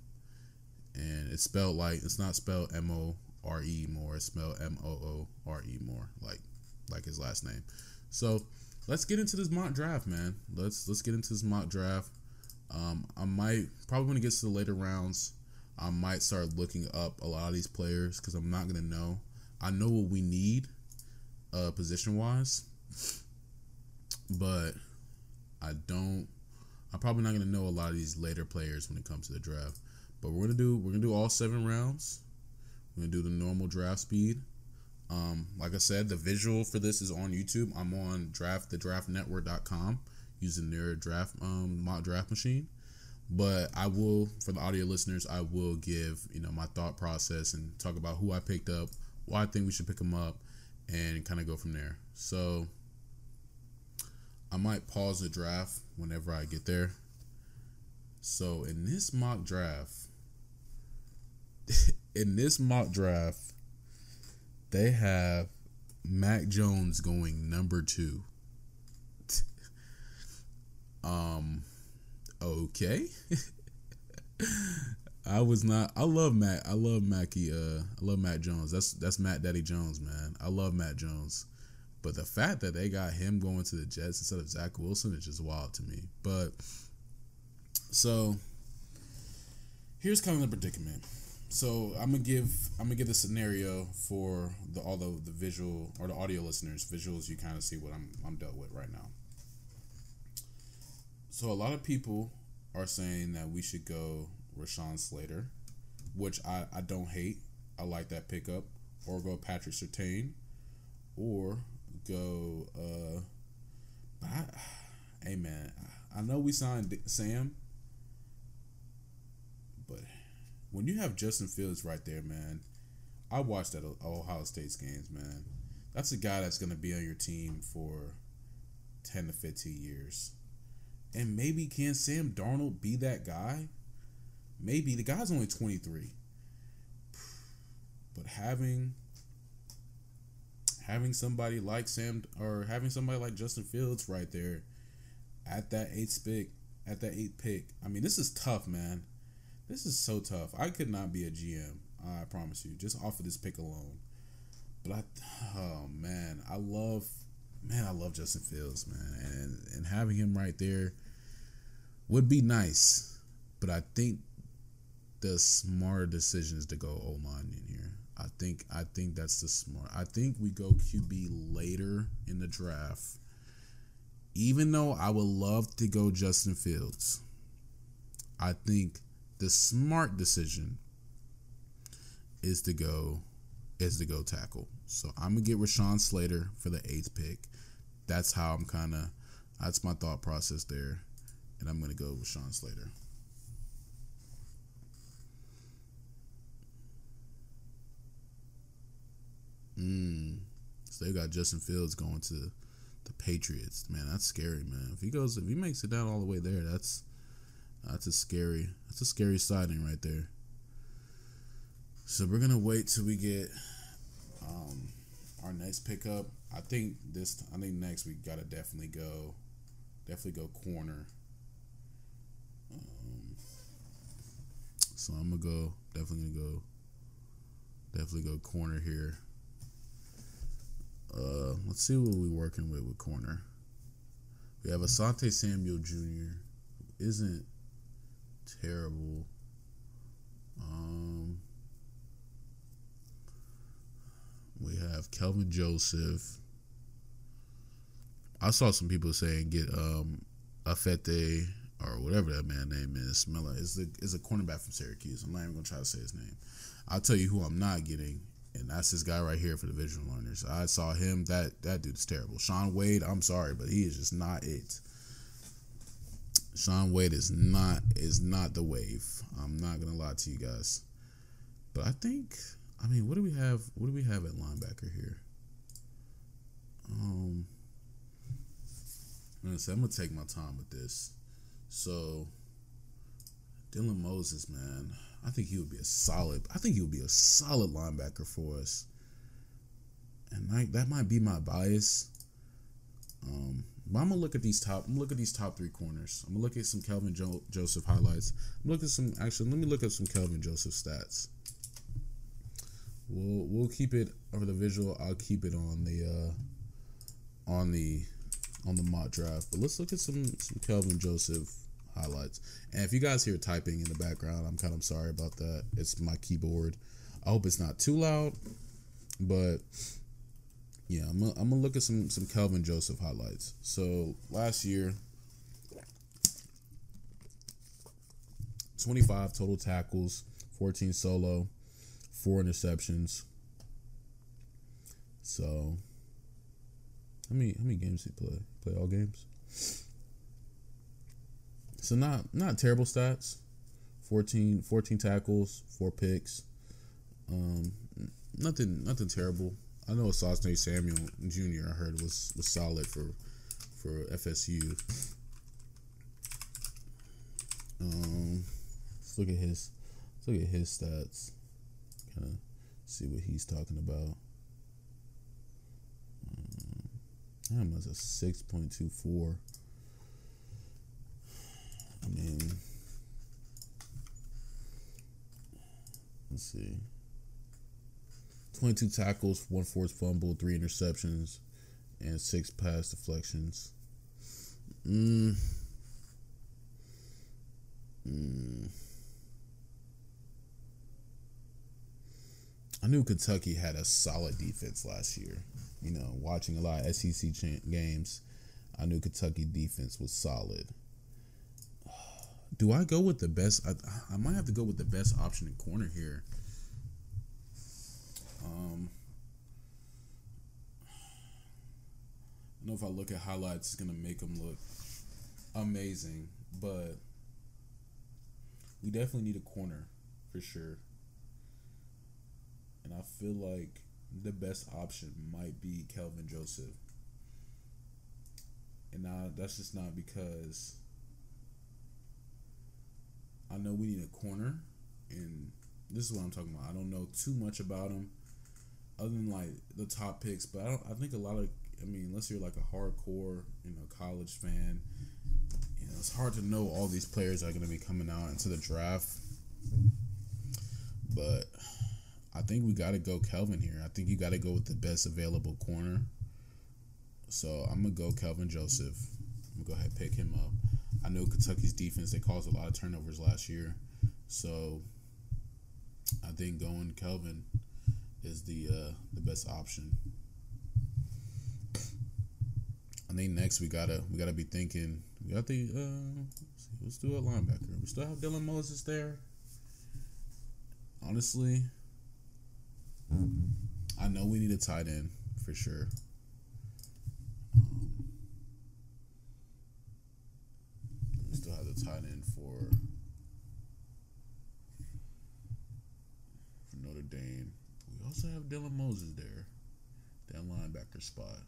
and it's spelled like it's not spelled M O R E Moore. It's spelled M O O R E Moore, like like his last name. So let's get into this mock draft, man. Let's let's get into this mock draft. Um, I might probably when it gets to the later rounds, I might start looking up a lot of these players because I'm not gonna know. I know what we need uh, position wise, but I don't. I'm probably not gonna know a lot of these later players when it comes to the draft. But we're gonna do we're gonna do all seven rounds. We're gonna do the normal draft speed. Um, like I said, the visual for this is on YouTube. I'm on draft thedraftnetwork.com using their draft um, mock draft machine. But I will, for the audio listeners, I will give you know my thought process and talk about who I picked up, why I think we should pick them up, and kind of go from there. So I might pause the draft whenever I get there. So in this mock draft, in this mock draft, they have Mac Jones going number two. um, okay. I was not. I love Mac. I love Mackie. Uh, I love Mac Jones. That's that's Mac Daddy Jones, man. I love Mac Jones. But the fact that they got him going to the Jets instead of Zach Wilson is just wild to me. But so here's kind of the predicament. So I'm gonna give I'm gonna give the scenario for the all the, the visual or the audio listeners. Visuals, you kind of see what I'm I'm dealt with right now. So a lot of people are saying that we should go Rashawn Slater which I, I don't hate. I like that pickup. Or go Patrick Surtain, or go. Uh, I, hey man, I know we signed Sam, but when you have Justin Fields right there, man, I watched that Ohio State's games, man. That's a guy that's gonna be on your team for ten to fifteen years. And maybe can Sam Darnold be that guy? Maybe the guy's only 23. But having having somebody like Sam or having somebody like Justin Fields right there at that eighth pick, at that eighth pick. I mean, this is tough, man. This is so tough. I could not be a GM. I promise you, just off of this pick alone. But I, oh man, I love, man, I love Justin Fields, man, and and having him right there would be nice. But I think the smarter decisions to go O line in here. I think I think that's the smart. I think we go QB later in the draft. Even though I would love to go Justin Fields, I think the smart decision is to go is to go tackle. So I'm gonna get Rashawn Slater for the eighth pick. That's how I'm kind of. That's my thought process there, and I'm gonna go with Sean Slater. Mm. So they got Justin Fields going to the Patriots. Man, that's scary, man. If he goes, if he makes it down all the way there, that's that's a scary, that's a scary sighting right there. So we're gonna wait till we get um, our next pickup. I think this. I think next we gotta definitely go, definitely go corner. Um, so I'm gonna go. Definitely gonna go. Definitely go corner here. Uh, let's see what we're working with with corner. We have Asante Samuel Jr. Isn't terrible. Um, we have Kelvin Joseph. I saw some people saying get um Afete or whatever that man name is. Smell is the is a cornerback from Syracuse. I'm not even gonna try to say his name. I'll tell you who I'm not getting and that's this guy right here for the visual learners. I saw him. That that dude's terrible. Shaun Wade. I'm sorry, but he is just not it. Shaun Wade is not is not the wave. I'm not gonna lie to you guys. But I think I mean, what do we have? What do we have at linebacker here? Um, I'm gonna take my time with this. So, Dylan Moses, man. I think he would be a solid. I think he would be a solid linebacker for us. And I, that might be my bias. Um, but I'm gonna look at these top. I'm gonna look at these top three corners. I'm gonna look at some Kelvin jo- Joseph highlights. I'm look at some. Actually, let me look at some Kelvin Joseph stats. We'll we'll keep it over the visual. I'll keep it on the uh, on the on the mock draft. But let's look at some some Kelvin Joseph highlights. And if you guys hear typing in the background, I'm kind of sorry about that. It's my keyboard. I hope it's not too loud, but yeah, I'm gonna, look at some some Kelvin Joseph highlights. So last year, 25 total tackles, 14 solo, four interceptions. So, how many how many games did he play? Play all games. So not not terrible stats. 14, 14 tackles, four picks. Um, nothing nothing terrible. I know Asante Samuel Jr. I heard was was solid for for FSU. Um, let's look at his let's look at his stats. Kind of see what he's talking about. Um, as a six point two four. I mean, let's see. 22 tackles, one forced fumble, three interceptions, and six pass deflections. Mm. Mm. I knew Kentucky had a solid defense last year. You know, watching a lot of SEC games, I knew Kentucky defense was solid. Do I go with the best? I, I might have to go with the best option in corner here. Um, I know if I look at highlights, it's gonna make them look amazing, but we definitely need a corner for sure. And I feel like the best option might be Kelvin Joseph. And now that's just not because I know we need a corner, and this is what I'm talking about. I don't know too much about him, other than like the top picks. But I don't. I think a lot of. I mean, unless you're like a hardcore, you know, college fan, you know, it's hard to know all these players that are going to be coming out into the draft. But I think we got to go Kelvin here. I think you got to go with the best available corner. So I'm gonna go Kelvin Joseph. I'm gonna go ahead and pick him up. I know Kentucky's defense they caused a lot of turnovers last year, so I think going Kelvin is the uh, the best option. I think next we gotta we gotta be thinking we got the uh, let's do a linebacker. We still have Dylan Moses there. Honestly, I know we need a tight end for sure. Um, we still have tight end for for Notre Dame. We also have Dylan Moses there, that linebacker spot.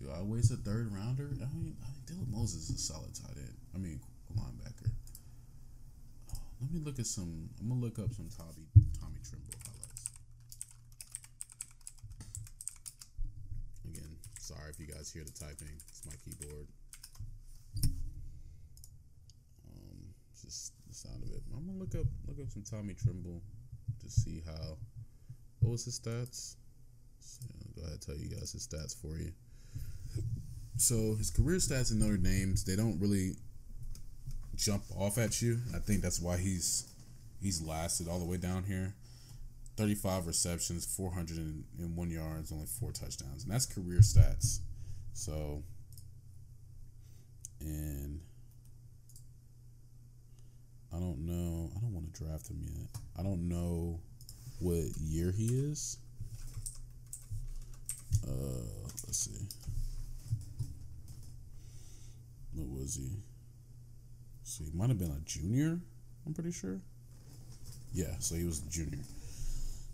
Do I waste a third rounder? I mean, Dylan Moses is a solid tight end. I mean, linebacker. Oh, let me look at some. I'm gonna look up some Tommy Tommy Tremble highlights. Again, sorry if you guys hear the typing. It's my keyboard. Um, it's just the sound of it. I'm gonna look up look up some Tommy Tremble to see how. What was his stats? So, go ahead, and tell you guys his stats for you. So his career stats in Notre Dame, they don't really jump off at you. I think that's why he's he's lasted all the way down here. 35 receptions, 401 yards, only four touchdowns. And that's career stats. So, and I don't know. I don't want to draft him yet. I don't know what year he is. Uh, let's see. What was he? So he might have been a junior. I'm pretty sure. Yeah, so he was a junior.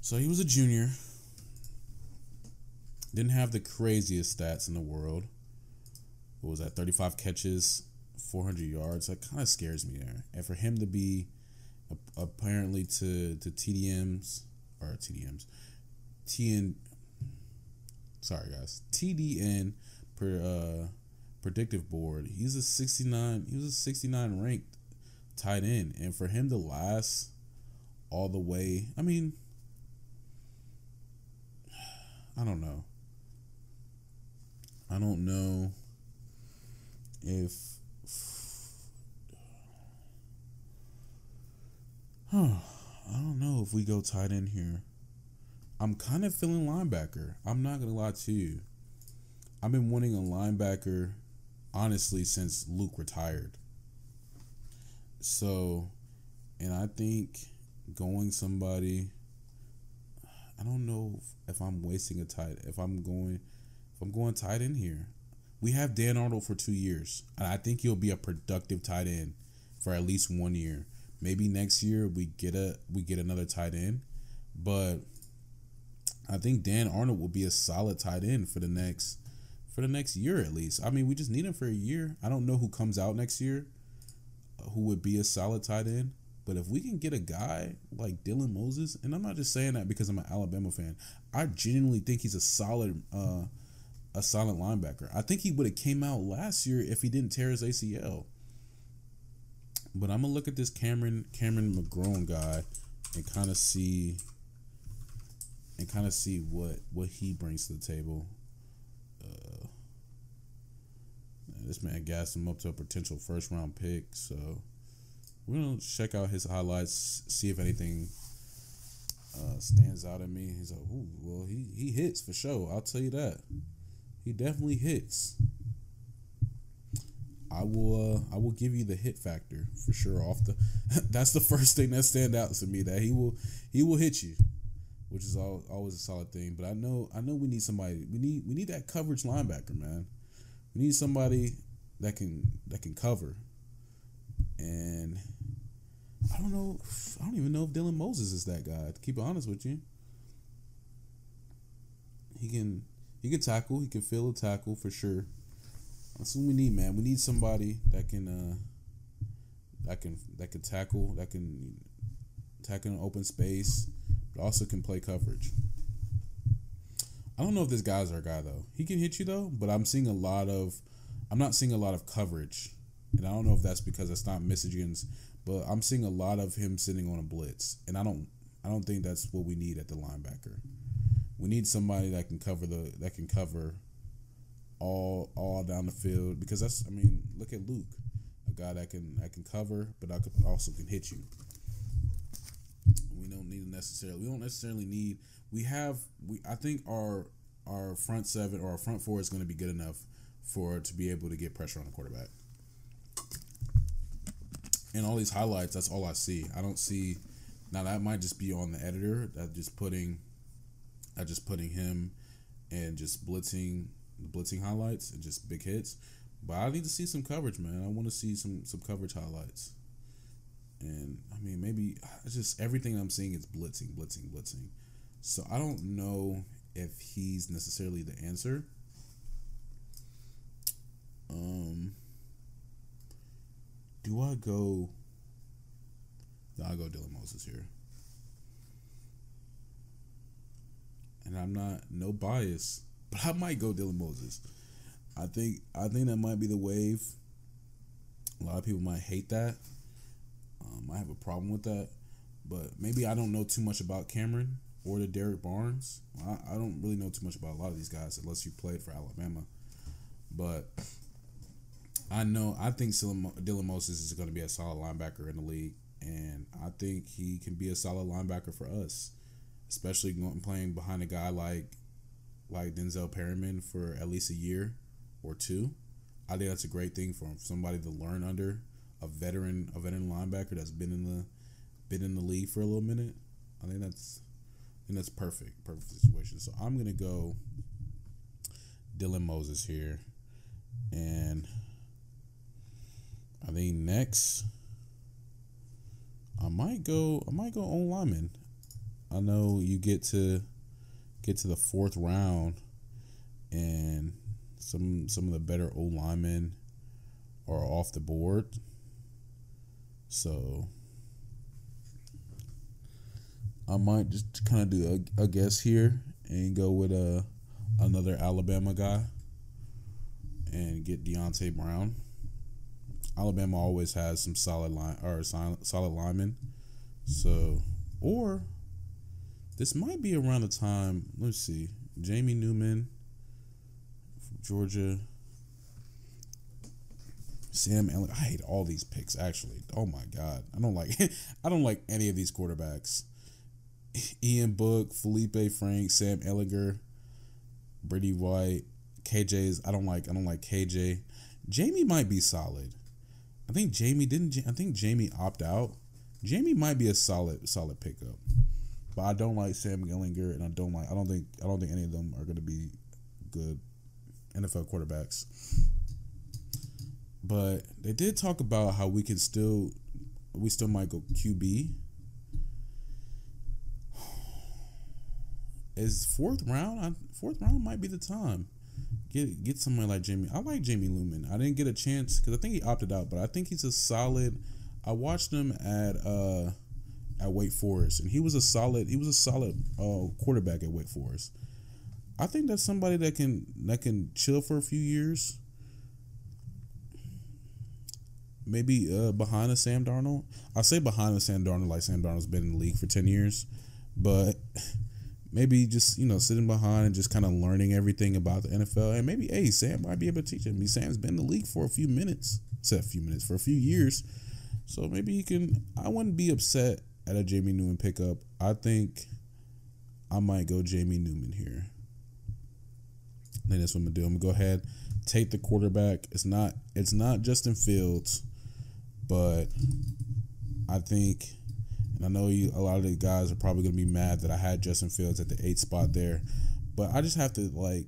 So he was a junior. Didn't have the craziest stats in the world. What was that? 35 catches, 400 yards. That kind of scares me there. And for him to be apparently to to TDMs or TDMs, TN. Sorry guys, TDN per uh, predictive board. He's a 69. He was a 69 ranked tight end, and for him to last all the way, I mean, I don't know. I don't know if. Huh. I don't know if we go tight end here. I'm kind of feeling linebacker. I'm not gonna lie to you. I've been wanting a linebacker, honestly, since Luke retired. So, and I think going somebody. I don't know if I'm wasting a tight. If I'm going, if I'm going tight end here, we have Dan Arnold for two years, and I think he'll be a productive tight end for at least one year. Maybe next year we get a we get another tight end, but I think Dan Arnold will be a solid tight end for the next for the next year at least. I mean, we just need him for a year. I don't know who comes out next year uh, who would be a solid tight end, but if we can get a guy like Dylan Moses, and I'm not just saying that because I'm an Alabama fan, I genuinely think he's a solid uh a solid linebacker. I think he would have came out last year if he didn't tear his ACL. But I'm gonna look at this Cameron Cameron McGrone guy and kind of see and kind of see what what he brings to the table. Uh, this man gassed him up to a potential first round pick, so we're gonna check out his highlights, see if anything uh, stands out at me. He's like, "Ooh, well, he he hits for sure. I'll tell you that. He definitely hits." I will uh, I will give you the hit factor for sure. Off the that's the first thing that stand out to me that he will he will hit you, which is all, always a solid thing. But I know I know we need somebody we need we need that coverage linebacker man. We need somebody that can that can cover, and I don't know I don't even know if Dylan Moses is that guy. To keep it honest with you, he can he can tackle. He can fill a tackle for sure. That's what we need, man. We need somebody that can uh that can that can tackle, that can tackle an open space, but also can play coverage. I don't know if this guy's our guy though. He can hit you though, but I'm seeing a lot of I'm not seeing a lot of coverage. And I don't know if that's because it's not Michigan's, but I'm seeing a lot of him sitting on a blitz. And I don't I don't think that's what we need at the linebacker. We need somebody that can cover the that can cover all all down the field because that's I mean look at Luke, a guy that can I can cover but I also can hit you. We don't need necessarily we don't necessarily need we have we I think our our front seven or our front four is going to be good enough for to be able to get pressure on the quarterback. And all these highlights, that's all I see. I don't see now that might just be on the editor that just putting that just putting him and just blitzing blitzing highlights and just big hits. But I need to see some coverage, man. I want to see some some coverage highlights. And I mean, maybe it's just everything I'm seeing is blitzing, blitzing, blitzing. So I don't know if he's necessarily the answer. Um, do I go? No, I go Dylan Moses here. And I'm not no bias, but I might go Dylan Moses. I think I think that might be the wave. A lot of people might hate that. Um, I have a problem with that, but maybe I don't know too much about Cameron or the Derrick Barnes. I, I don't really know too much about a lot of these guys unless you played for Alabama. But I know I think Dylan Moses is going to be a solid linebacker in the league, and I think he can be a solid linebacker for us, especially going playing behind a guy like like Denzel Perryman for at least a year or two. I think that's a great thing for. Somebody to learn under a veteran, a veteran linebacker that's been in the been in the league for a little minute. I think that's I think that's perfect, perfect situation. So I'm gonna go Dylan Moses here, and I think next I might go. I might go on lineman. I know you get to get to the fourth round, and some some of the better old linemen are off the board. So I might just kind of do a, a, guess here and go with a uh, another Alabama guy and get Deonte Brown. Alabama always has some solid line or solid linemen. So, or this might be around the time. Let's see, Jamie Newman Georgia. Sam Ellen. I hate all these picks. Actually, oh my god, I don't like. I don't like any of these quarterbacks. Ian Book, Feleipe Frank, Sam Ehlinger, Brady White, KJ's. I don't like. I don't like KJ. Jamie might be solid. I think Jamie didn't. I think Jamie opt out. Jamie might be a solid solid pickup, but I don't like Sam Ehlinger, and I don't like. I don't think. I don't think any of them are going to be good NFL quarterbacks. But they did talk about how we can still, we still might go QB. Is fourth round? Fourth round might be the time get get somebody like Jamie. I like Jamie Newman. I didn't get a chance because I think he opted out, but I think he's a solid. I watched him at uh at Wake Forest, and he was a solid. He was a solid uh, quarterback at Wake Forest. I think that's somebody that can that can chill for a few years. Maybe uh, behind a Sam Darnold. I say behind a Sam Darnold, like Sam Darnold's been in the league for ten years, but maybe just you know sitting behind and just kind of learning everything about the NFL. And maybe hey, Sam might be able to teach him. Mean, Sam's been in the league for a few minutes, said a few minutes for a few years, so maybe he can. I wouldn't be upset at a Jamie Newman pickup. I think I might go Jamie Newman here. then that's what I'm gonna do. I'm gonna go ahead, take the quarterback. It's not it's not Justin Fields, but I think, and I know you, a lot of the guys are probably gonna be mad that I had Justin Fields at the eight spot there, but I just have to like,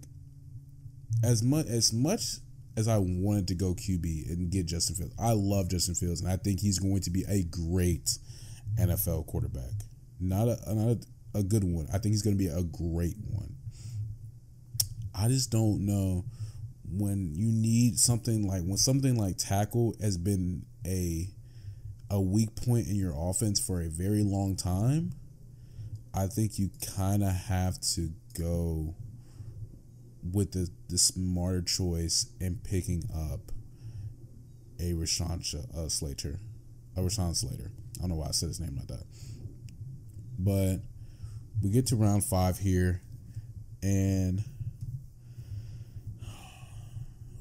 as much as much as I wanted to go QB and get Justin Fields, I love Justin Fields, and I think he's going to be a great NFL quarterback. Not a not a, a good one. I think he's going to be a great one. I just don't know when you need something like when something like tackle has been a a weak point in your offense for a very long time. I think you kind of have to go with the, the smarter choice in picking up a Rashawn uh, Slater, a Rashawn Slater. I don't know why I said his name like that, but we get to round five here, and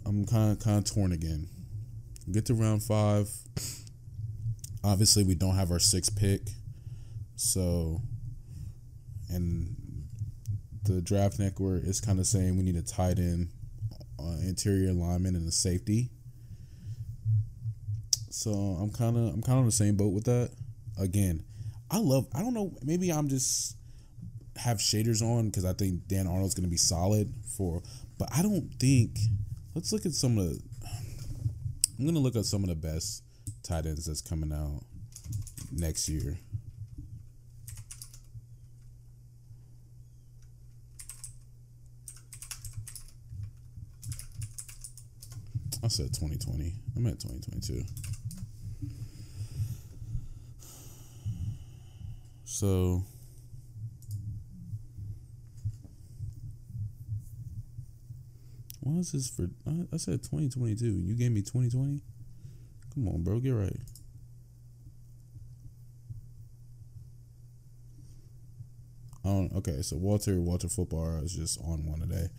I'm kind of kind of torn again. Get to round five. Obviously, we don't have our sixth pick, so and the draft network is kind of saying we need a tight end, uh, interior lineman, and a safety. So I'm kind of I'm kind of on the same boat with that. Again, I love. I don't know. Maybe I'm just have shaders on because I think Dan Arnold's going to be solid for. But I don't think. Let's look at some of the. I'm to look at some of the best tight ends that's coming out next year. I said 2020. I'm at 2022. So Why is this for I, I said 2022. You gave me 2020? Come on, bro, get right. Um, okay, so Walter Walter Football is just on one today.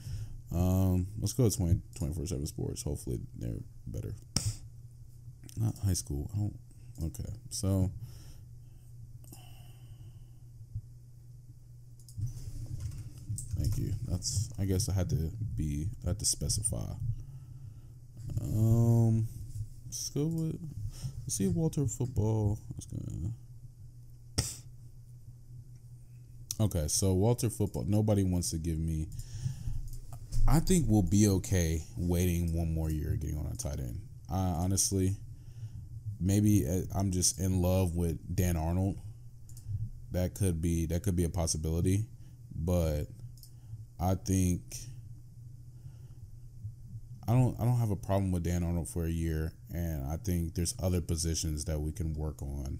Um, let's go to 20, 24 7 sports. Hopefully they're better. Not high school. I don't okay. So Thank you. That's I guess I had to be I had to specify. Um let's go with let's see if Walter football is gonna Okay, so Walter football nobody wants to give me I think we'll be okay waiting one more year getting on a tight end. I honestly maybe uh, I'm just in love with Dan Arnold. That could be that could be a possibility, but I think I don't I don't have a problem with Dan Arnold for a year, and I think there's other positions that we can work on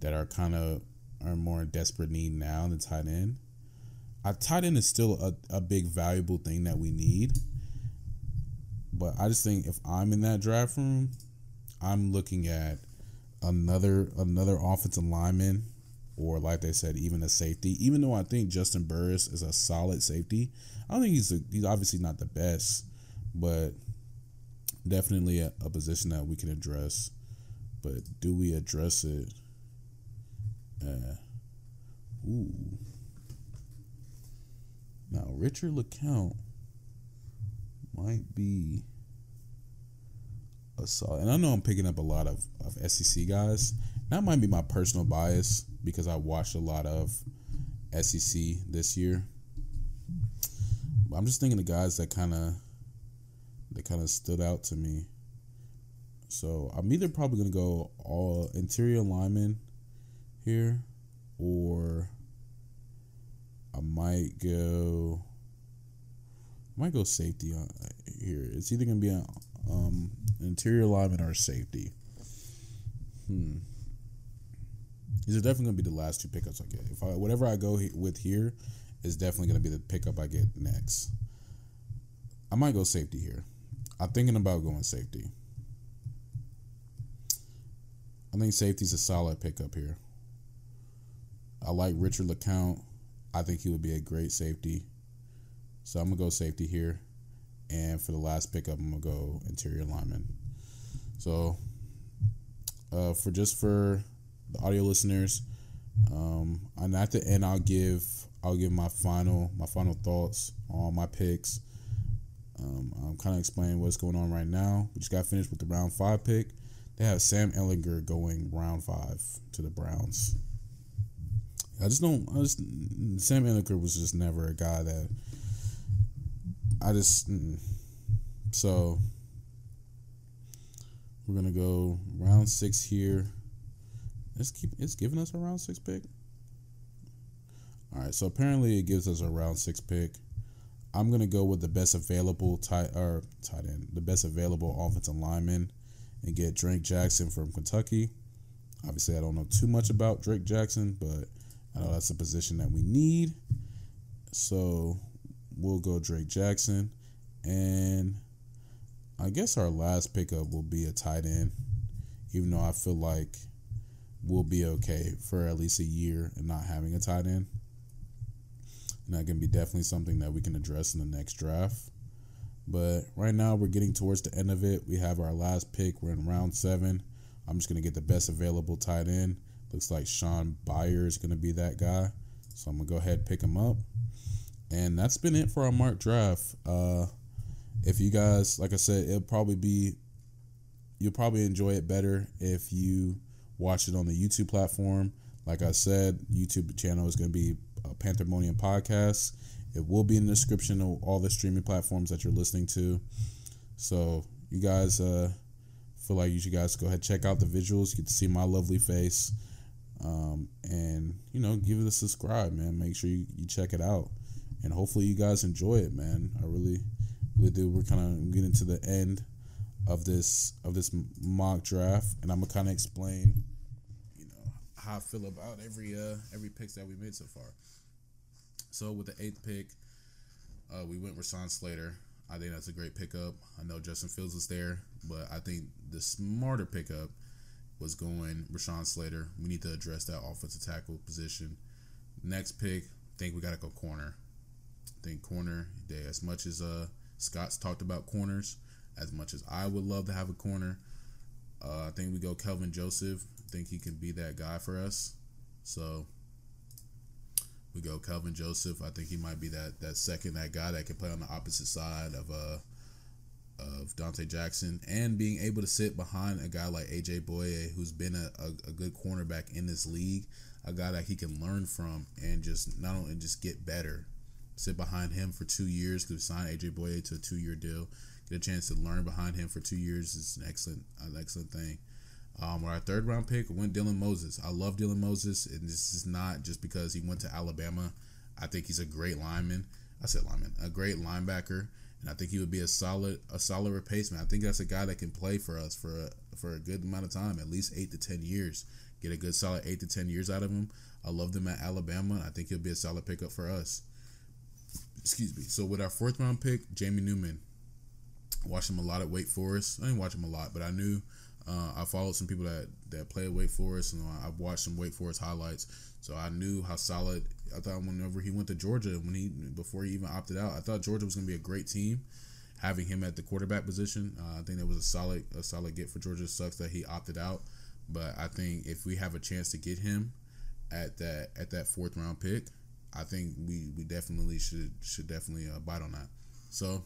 that are kind of are more in desperate need now than tight end. A tight end is still a, a big valuable thing that we need. But I just think if I'm in that draft room, I'm looking at another another offensive lineman or like they said, even a safety. Even though I think Juston Burris is a solid safety, I don't think he's a, he's obviously not the best, but definitely a, a position that we can address. But do we address it? Uh, ooh. Now Richard LeCounte might be a solid, and I know I'm picking up a lot of, of SEC guys. That might be my personal bias because I watched a lot of SEC this year. I'm just thinking of guys that kind of that kind of stood out to me. So I'm either probably gonna go all interior lineman here, or I might go. I might go safety on here. It's either gonna be an um, interior lineman or safety. Hmm. These are definitely gonna be the last two pickups I get. If I whatever I go with here is definitely gonna be the pickup I get next. I might go safety here. I'm thinking about going safety. I think safety's a solid pickup here. I like Richard LeCounte. I think he would be a great safety. So I'm gonna go safety here. And for the last pickup, I'm gonna go interior lineman. So uh, for just for the audio listeners. Um, and at the end, I'll give I'll give my final my final thoughts on my picks. Um, I'm kind of explaining what's going on right now. We just got finished with the round five pick. They have Sam Ehlinger going round five to the Browns. I just don't. I just Sam Ehlinger was just never a guy that I just. Mm. So we're gonna go round six here. Let's keep. It's giving us a round six pick. All right. So apparently it gives us a round six pick. I'm gonna go with the best available tight or tight end, the best available offensive lineman, and get Drake Jackson from Kentucky. Obviously, I don't know too much about Drake Jackson, but I know that's a position that we need. So we'll go Drake Jackson, and I guess our last pickup will be a tight end, even though I feel like we'll be okay for at least a year and not having a tight end. And that can be definitely something that we can address in the next draft. But right now, we're getting towards the end of it. We have our last pick. We're in round seven. I'm just going to get the best available tight end. Looks like Shaun Beyer is going to be that guy. So I'm going to go ahead and pick him up. And that's been it for our mark draft. Uh, if you guys, like I said, it'll probably be, you'll probably enjoy it better if you watch it on the YouTube platform. Like I said, YouTube channel is going to be a Panthermonium podcast. It will be in the description of all the streaming platforms that you're listening to. So you guys uh, feel like you should guys go ahead check out the visuals. You get to see my lovely face. Um, and you know, give it a subscribe, man. Make sure you, you check it out. And hopefully you guys enjoy it, man. I really really do. We're kind of getting to the end of this of this mock draft, and I'm gonna kind of explain, you know, how I feel about every uh every picks that we made so far. So with the eighth pick, uh, we went Rashawn Slater. I think that's a great pickup. I know Justin Fields was there, but I think the smarter pickup was going Rashawn Slater. We need to address that offensive tackle position. Next pick, think we gotta go corner. Think corner. As much as uh Scott's talked about corners, as much as I would love to have a corner, uh, I think we go Kelvin Joseph. I think he can be that guy for us. So we go Kelvin Joseph. I think he might be that that second that guy that can play on the opposite side of uh of Donte Jackson and being able to sit behind a guy like AJ Bouye, who's been a, a, a, good cornerback in this league, a guy that he can learn from and just not only just get better. Sit behind him for two years, could sign AJ Bouye to a two year deal. Get a chance to learn behind him for two years is an excellent an excellent thing. Um, our third round pick went Dylan Moses. I love Dylan Moses, and this is not just because he went to Alabama. I think he's a great lineman. I said lineman, a great linebacker, and I think he would be a solid a solid replacement. I think that's a guy that can play for us for a, for a good amount of time, at least eight to ten years. Get a good solid eight to ten years out of him. I love him at Alabama. I think he'll be a solid pickup for us. Excuse me. So with our fourth round pick, Jamie Newman. Watched him a lot at Wake Forest. I didn't watch him a lot, but I knew uh, I followed some people that that play at Wake Forest, and I've watched some Wake Forest highlights. So I knew how solid. I thought whenever he went to Georgia, when he before he even opted out, I thought Georgia was going to be a great team. Having him at the quarterback position, uh, I think that was a solid a solid get for Georgia. Sucks that he opted out, but I think if we have a chance to get him at that at that fourth round pick, I think we we definitely should should definitely uh, bite on that. So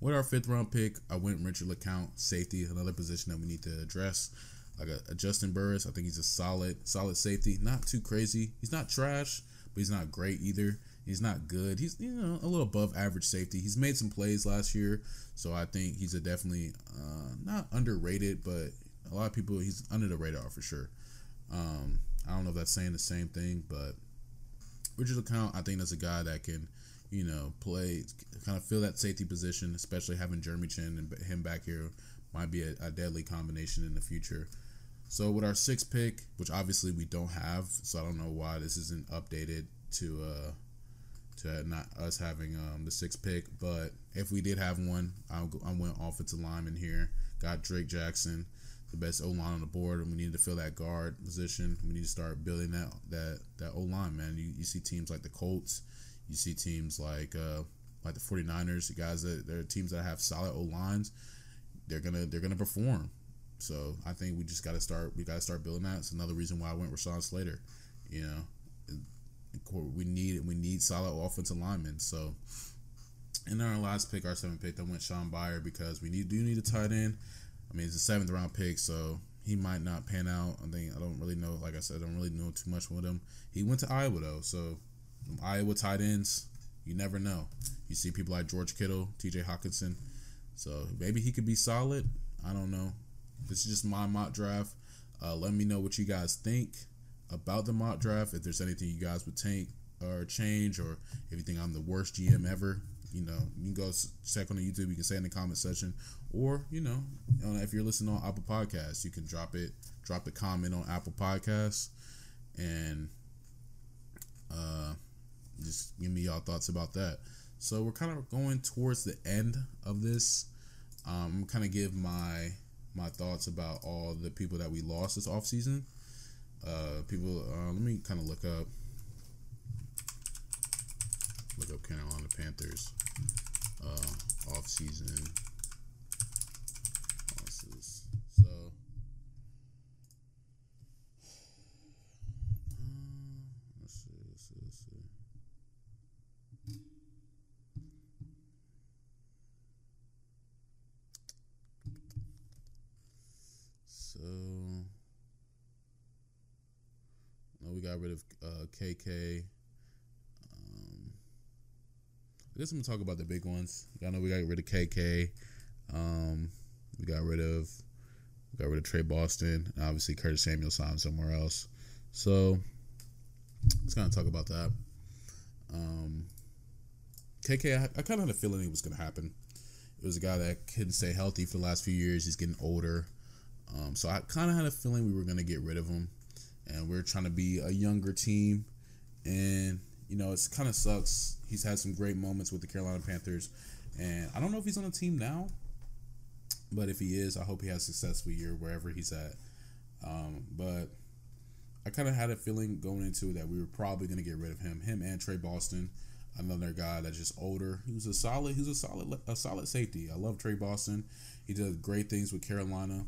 with our fifth round pick, I went Richard LeCounte, safety, another position that we need to address. Like a, a, Juston Burris, I think he's a solid, solid safety. Not too crazy. He's not trash, but he's not great either. He's not good. He's you know a little above average safety. He's made some plays last year, so I think he's a definitely uh, not underrated, but a lot of people he's under the radar for sure. Um, I don't know if that's saying the same thing, but Richard LeCounte, I think that's a guy that can you know, play kind of fill that safety position, especially having Jeremy Chinn and him back here might be a, a, deadly combination in the future. So with our sixth pick, which obviously we don't have, so I don't know why this isn't updated to uh to not us having um the sixth pick, but if we did have one, I, I went offensive lineman here, got Drake Jackson, the best O line on the board, and we need to fill that guard position. We need to start building that that that O line, man. You, you see teams like the Colts you see teams like uh, like the 49ers, the guys that they're teams that have solid O lines, they're gonna they're gonna perform. So I think we just got to start. We got to start building that. It's another reason why I went Rashawn Slater. You know, we need we need solid offensive linemen. So in our last pick, our seventh pick, I went Shaun Beyer because we need do need a tight end. I mean, it's a seventh round pick, so he might not pan out. I think I don't really know. Like I said, I don't really know too much with him. He went to Iowa though, so Iowa tight ends, you never know. You see people like George Kittle, T.J. Hockenson, so maybe he could be solid. I don't know. This is just my mock draft. Uh, let me know what you guys think about the mock draft. If there's anything you guys would take or change, or if you think I'm the worst GM ever, you know, you can go check on the YouTube. You can say in the comment section, or you know, if you're listening on Apple Podcasts, you can drop it, drop the comment on Apple Podcasts, and uh, just give me y'all thoughts about that. So we're kind of going towards the end of this. Um, I'm kind of give my my thoughts about all the people that we lost this off season. Uh, people, uh, let me kind of look up look up Carolina Panthers uh, off season losses. So. Uh, let's see, let's see, let's see. So, no, we got rid of uh, KK. Um, I guess I'm gonna talk about the big ones. Y'all know we got rid of KK. Um, we got rid of got rid of Tre Boston. And obviously, Curtis Samuel signed somewhere else. So let's kind of talk about that. Um, KK, I, I kind of had a feeling it was gonna happen. It was a guy that couldn't stay healthy for the last few years. He's getting older. Um, so I kind of had a feeling we were going to get rid of him, and we're trying to be a younger team. And you know, it's kind of sucks. He's had some great moments with the Carolina Panthers, and I don't know if he's on the team now, but if he is, I hope he has a successful year wherever he's at. Um, but I kind of had a feeling going into it that we were probably going to get rid of him, him and Tre Boston, another guy that's just older. He was a solid, he was a solid, a solid safety. I love Tre Boston. He does great things with Carolina.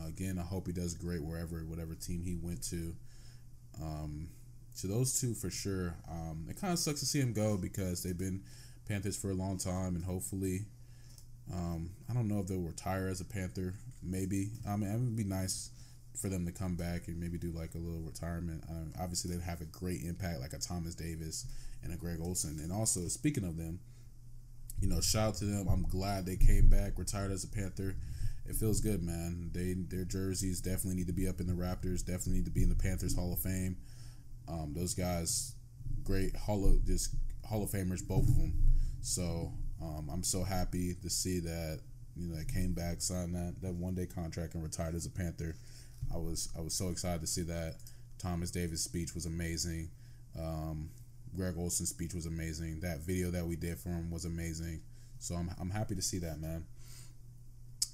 Uh, again, I hope he does great wherever, whatever team he went to. Um, so those two for sure. Um, it kind of sucks to see him go because they've been Panthers for a long time, and hopefully, um, I don't know if they'll retire as a Panther. Maybe. I mean, it would be nice for them to come back and maybe do like a little retirement. Um, obviously, they'd have a great impact, like a Thomas Davis and a Greg Olsen. And also, speaking of them, you know, shout out to them. I'm glad they came back, retired as a Panther it feels good, man. They their jerseys definitely need to be up in the Raptors. Definitely need to be in the Panthers Hall of Fame. Um, those guys, great Hall of just Hall of Famers, both of them. So um, I'm so happy to see that you know they came back, signed that that one day contract, and retired as a Panther. I was I was so excited to see that. Thomas Davis' speech was amazing. Um, Greg Olsen's speech was amazing. That video that we did for him was amazing. So I'm I'm happy to see that, man.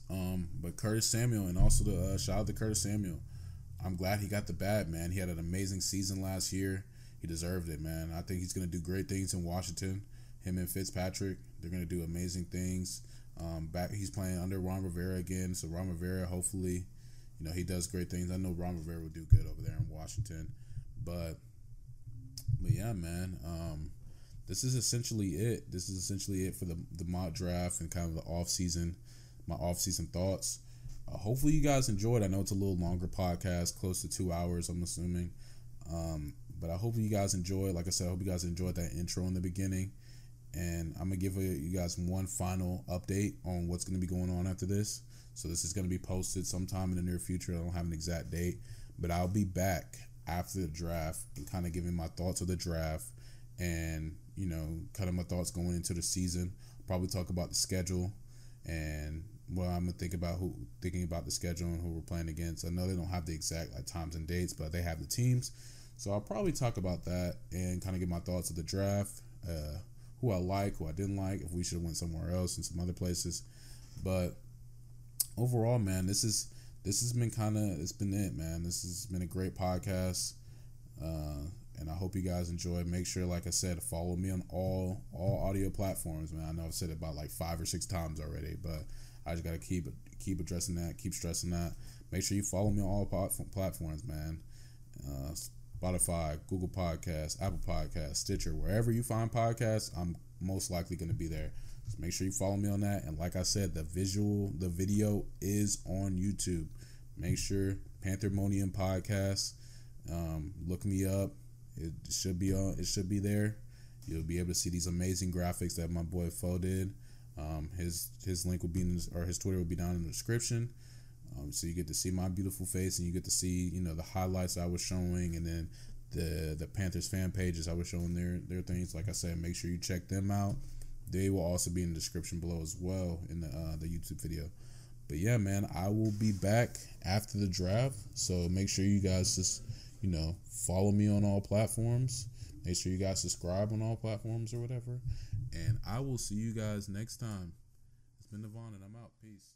Um, but Curtis Samuel and also the uh, shout out to Curtis Samuel. I'm glad he got the bad man. He had an amazing season last year. He deserved it, man. I think he's gonna do great things in Washington. Him and Fitzpatrick, they're gonna do amazing things. Um, back he's playing under Ron Rivera again, so Ron Rivera, hopefully, you know, he does great things. I know Ron Rivera will do good over there in Washington, but but yeah, man. Um, this is essentially it. This is essentially it for the the mock draft and kind of the off season my off-season thoughts. Uh, hopefully you guys enjoyed. I know it's a little longer podcast, close to two hours, I'm assuming. Um, but I hope you guys enjoyed. Like I said, I hope you guys enjoyed that intro in the beginning. And I'm gonna give you guys one final update on what's gonna be going on after this. So this is gonna be posted sometime in the near future. I don't have an exact date, but I'll be back after the draft and kind of giving my thoughts of the draft and you know kind of my thoughts going into the season. Probably talk about the schedule and well, I'm gonna think about who thinking about the schedule and who we're playing against. I know they don't have the exact like, times and dates, but they have the teams. So I'll probably talk about that and kind of get my thoughts of the draft, uh, who I like, who I didn't like, if we should have went somewhere else and some other places. But overall, man, this is this has been kind of it's been it, man. This has been a great podcast, uh, and I hope you guys enjoy. Make sure, like I said, follow me on all all audio platforms, man. I know I've said it about like five or six times already, but I just gotta keep keep addressing that, keep stressing that. Make sure you follow me on all platforms, man. Uh, Spotify, Google Podcasts, Apple Podcasts, Stitcher, wherever you find podcasts, I'm most likely gonna be there. So make sure you follow me on that. And like I said, the visual, the video is on YouTube. Make sure Panthermonium podcast. Um, look me up. It should be on. It should be there. You'll be able to see these amazing graphics that my boy Fo did. Um, his his link will be in or his Twitter will be down in the description. Um, so you get to see my beautiful face and you get to see you know the highlights I was showing and then the the Panthers fan pages I was showing their their things. Like I said, make sure you check them out. They will also be in the description below as well in the uh, the YouTube video. But yeah, man, I will be back after the draft. So make sure you guys just you know follow me on all platforms. Make sure you guys subscribe on all platforms or whatever. And I will see you guys next time. It's been Devon and I'm out. Peace.